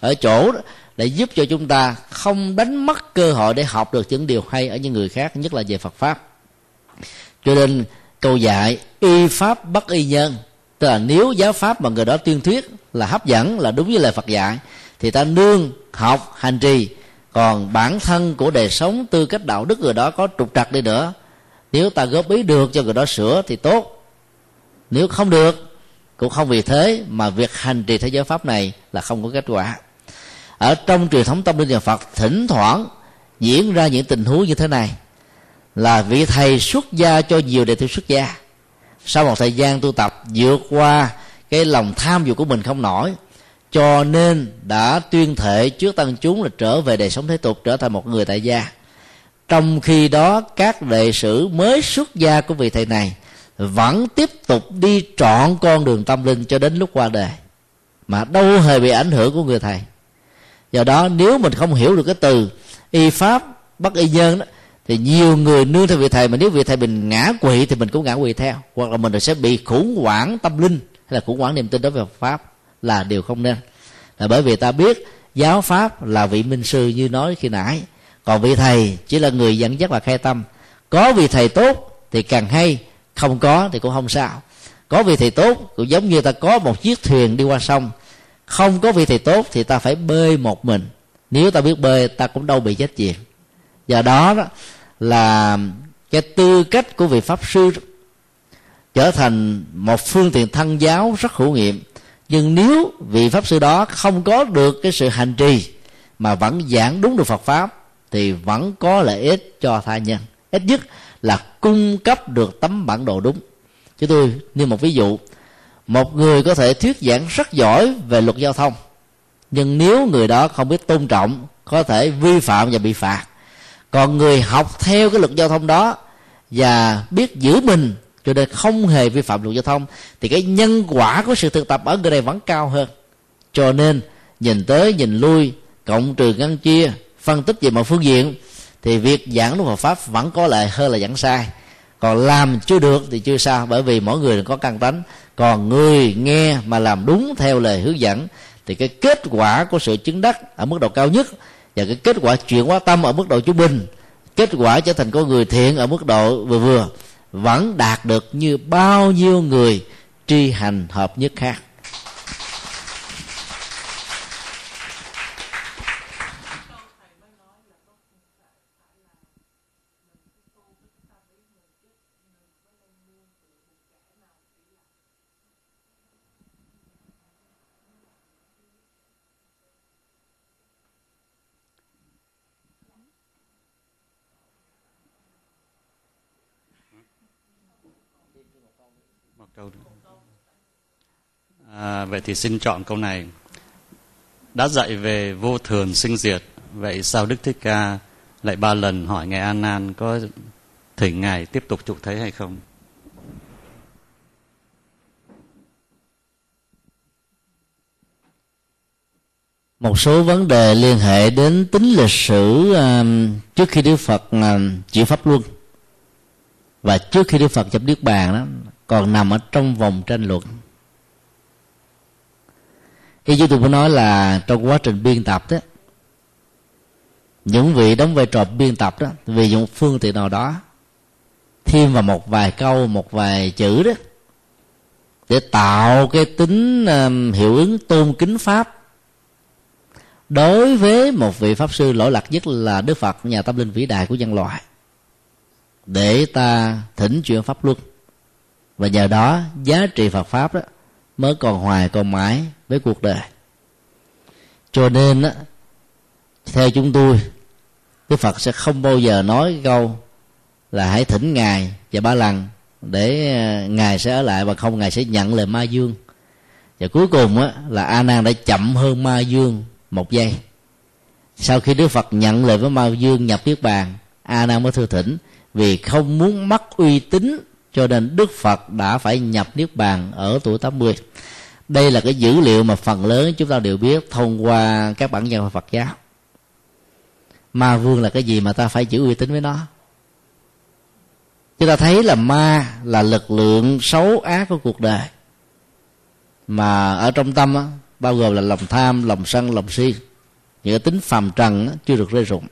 Ở chỗ để giúp cho chúng ta không đánh mất cơ hội để học được những điều hay ở những người khác, nhất là về Phật pháp. Cho nên câu dạy, y pháp bất y nhân tức là nếu giáo pháp mà người đó tuyên thuyết là hấp dẫn, là đúng với lời phật dạy, thì ta nương, học, hành trì. Còn bản thân của đời sống tư cách đạo đức người đó có trục trặc đi nữa. Nếu ta góp ý được cho người đó sửa thì tốt. Nếu không được, cũng không vì thế mà việc hành trì thế giới pháp này là không có kết quả. Ở trong truyền thống tâm linh nhà phật, thỉnh thoảng diễn ra những tình huống như thế này. Là vị thầy xuất gia cho nhiều đệ tử xuất gia. Sau một thời gian tu tập, vượt qua cái lòng tham dục của mình không nổi. Cho nên đã tuyên thệ trước tăng chúng là trở về đời sống thế tục, trở thành một người tại gia. Trong khi đó, các đệ sử mới xuất gia của vị thầy này vẫn tiếp tục đi trọn con đường tâm linh cho đến lúc qua đời, mà đâu hề bị ảnh hưởng của người thầy. Do đó, nếu mình không hiểu được cái từ y pháp bất y nhân đó, thì nhiều người nương theo vị thầy, mà nếu vị thầy mình ngã quỵ thì mình cũng ngã quỵ theo, hoặc là mình sẽ bị khủng hoảng tâm linh hay là khủng hoảng niềm tin đối với Phật pháp là điều không nên. Là bởi vì ta biết giáo pháp là vị minh sư như nói khi nãy. Còn vị thầy chỉ là người dẫn dắt và khai tâm. Có vị thầy tốt thì càng hay không có thì cũng không sao. Có vị thầy tốt cũng giống như ta có một chiếc thuyền đi qua sông. Không có vị thầy tốt thì ta phải bơi một mình. Nếu ta biết bơi ta cũng đâu bị chết chìm do đó, đó là cái tư cách của vị pháp sư trở thành một phương tiện thân giáo rất hữu nghiệm. Nhưng nếu vị pháp sư đó không có được cái sự hành trì mà vẫn giảng đúng được Phật pháp, thì vẫn có lợi ích cho tha nhân. Ít nhất là cung cấp được tấm bản đồ đúng. Chứ tôi như một ví dụ. Một người có thể thuyết giảng rất giỏi về luật giao thông, nhưng nếu người đó không biết tôn trọng, có thể vi phạm và bị phạt. Còn người học theo cái luật giao thông đó và biết giữ mình cho nên không hề vi phạm luật giao thông, thì cái nhân quả của sự thực tập ở người này vẫn cao hơn. Cho nên, nhìn tới, nhìn lui, cộng trừ ngăn chia, phân tích về mọi phương diện, thì việc giảng đúng Phật pháp vẫn có lợi hơn là giảng sai. Còn làm chưa được thì chưa sao, bởi vì mỗi người có căn tánh. Còn người nghe mà làm đúng theo lời hướng dẫn, thì cái kết quả của sự chứng đắc ở mức độ cao nhất và cái kết quả chuyển hóa tâm ở mức độ trung bình, kết quả trở thành con người thiện ở mức độ vừa vừa vẫn đạt được như bao nhiêu người tri hành hợp nhất khác câu À, vậy thì xin chọn câu này. Đã dạy về vô thường sinh diệt, vậy sao Đức Thích Ca lại ba lần hỏi Ngài An Nan có thỉnh Ngài tiếp tục trục thấy hay không? một số vấn đề liên hệ đến tính lịch sử um, trước khi Đức Phật um, chịu pháp luân và trước khi Đức Phật nhập niết bàn đó còn nằm ở trong vòng tranh luận ý chúng tôi muốn nói là trong quá trình biên tập đó những vị đóng vai trò biên tập đó vì một phương tiện nào đó thêm vào một vài câu một vài chữ đó để tạo cái tính um, hiệu ứng tôn kính pháp. Đối với một vị pháp sư lỗi lạc nhất là đức phật nhà tâm linh vĩ đại của nhân loại để ta thỉnh chuyện pháp luân. Và nhờ đó giá trị Phật pháp đó mới còn hoài còn mãi với cuộc đời. Cho nên á theo chúng tôi Đức Phật sẽ không bao giờ nói câu là hãy thỉnh ngài và ba lần để ờ, ngài sẽ ở lại và không ngài sẽ nhận lời ma dương. Và cuối cùng á, là a nan đã chậm hơn ma dương một giây. Sau khi đức phật nhận lời với ma dương nhập niết bàn a nan mới thưa thỉnh vì không muốn mất uy tín cho nên Đức Phật đã phải nhập Niết Bàn ở tuổi 80 đây là cái dữ liệu mà phần lớn chúng ta đều biết thông qua các bản văn Phật giáo. Ma vương là cái gì mà ta phải giữ uy tín với nó? Chúng ta thấy là ma là lực lượng xấu ác của cuộc đời. Mà ở trong tâm á, bao gồm là lòng tham lòng sân lòng si những cái tính phàm trần á, chưa được rơi rụng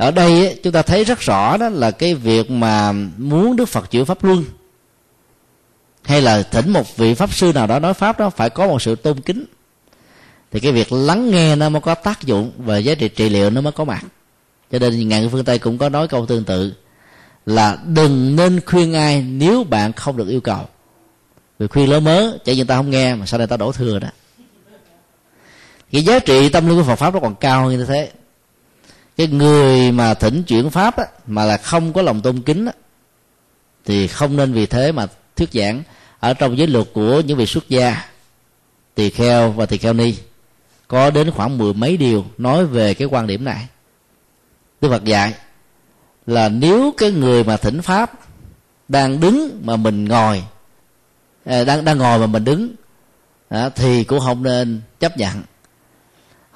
ở đây chúng ta thấy rất rõ đó là cái việc mà muốn đức phật chữa pháp luân. Hay là thỉnh một vị pháp sư nào đó nói pháp đó phải có một sự tôn kính. Thì cái việc lắng nghe nó mới có tác dụng và giá trị trị liệu nó mới có mặt. Cho nên ngàn phương tây cũng có nói câu tương tự là đừng nên khuyên ai nếu bạn không được yêu cầu. Vì khuyên lớn mớ chạy người ta không nghe mà sau này ta đổ thừa đó. Cái giá trị tâm linh của Phật pháp nó còn cao như thế cái người mà thỉnh chuyển pháp á, mà là không có lòng tôn kính á, thì không nên vì thế mà thuyết giảng ở trong giới luật của những vị xuất gia tỳ kheo và tỳ kheo ni. Có đến khoảng mười mấy điều nói về cái quan điểm này. Đức phật dạy là nếu cái người mà thỉnh pháp đang đứng mà mình ngồi à, đang đang ngồi mà mình đứng à, thì cũng không nên chấp nhận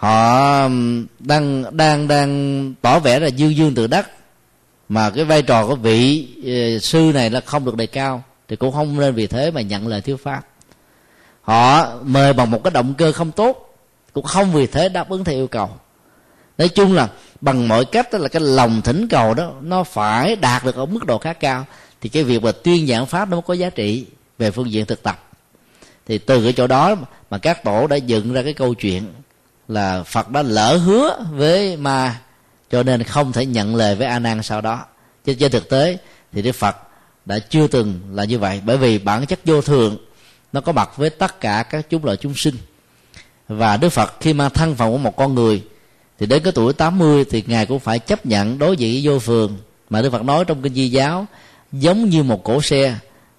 họ đang đang đang tỏ vẻ là dương dương tự đắc mà cái vai trò của vị uh, sư này là không được đề cao thì cũng không nên vì thế mà nhận lời thiếu pháp. Họ mời bằng một cái động cơ không tốt cũng không vì thế đáp ứng theo yêu cầu. Nói chung là bằng mọi cách đó là cái lòng thỉnh cầu đó nó phải đạt được ở mức độ khá cao thì cái việc mà tuyên giảng pháp nó mới có giá trị về phương diện thực tập. Thì từ cái chỗ đó mà các tổ đã dựng ra cái câu chuyện là phật đã lỡ hứa với ma, cho nên không thể nhận lời với a nan sau đó. Chứ trên thực tế thì đức phật đã chưa từng là như vậy. Bởi vì bản chất vô thường, nó có mặt với tất cả các chúng loại chúng sinh. Và Đức Phật khi mang thân phận của một con người, thì đến cái tuổi 80 thì ngài cũng phải chấp nhận đối diện với vô phường mà Đức Phật nói trong kinh Di giáo, giống như một cổ xe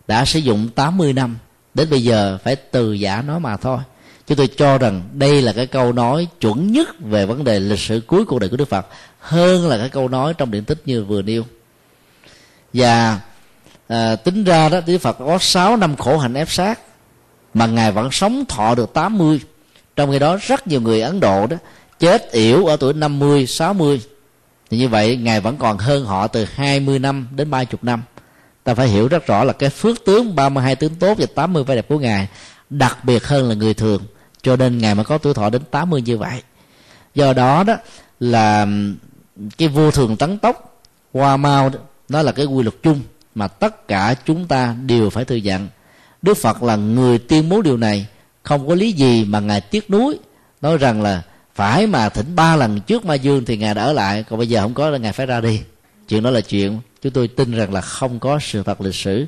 đã sử dụng 80 năm, đến bây giờ phải từ giả nó mà thôi chúng tôi cho rằng đây là cái câu nói chuẩn nhất về vấn đề lịch sử cuối cuộc đời của Đức Phật hơn là cái câu nói trong điện tích như vừa nêu. Và à, tính ra đó Đức Phật có 6 năm khổ hạnh ép sát mà ngài vẫn sống thọ được 80 trong khi đó rất nhiều người Ấn Độ đó chết yểu ở tuổi 50, 60 thì như vậy ngài vẫn còn hơn họ từ 20 năm đến 30 năm. Ta phải hiểu rất rõ là cái phước tướng 32 tướng tốt và 80 vẻ đẹp của ngài đặc biệt hơn là người thường cho nên ngài mới có tuổi thọ đến 80 như vậy. Do đó đó là cái vô thường tấn tốc qua mau đó, là cái quy luật chung mà tất cả chúng ta đều phải thừa nhận. Đức phật là người tuyên bố điều này không có lý gì mà ngài tiếc nuối nói rằng là phải mà thỉnh ba lần trước ma dương thì ngài đã ở lại còn bây giờ không có là ngài phải ra đi. Chuyện đó là chuyện chúng tôi tin rằng là không có sự thật lịch sử.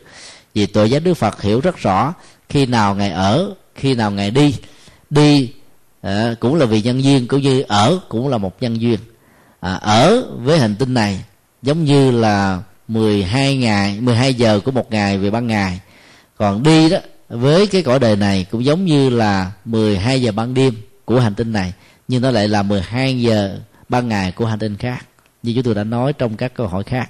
Vì tội giác đức phật hiểu rất rõ khi nào ngài ở khi nào ngài đi đi à, cũng là vì nhân duyên cũng như ở cũng là một nhân duyên. À, ở với hành tinh này giống như là 12 ngày 12 giờ của một ngày về ban ngày. Còn đi đó với cái cõi đời này cũng giống như là 12 giờ ban đêm của hành tinh này nhưng nó lại là 12 giờ ban ngày của hành tinh khác. Như chúng tôi đã nói trong các câu hỏi khác.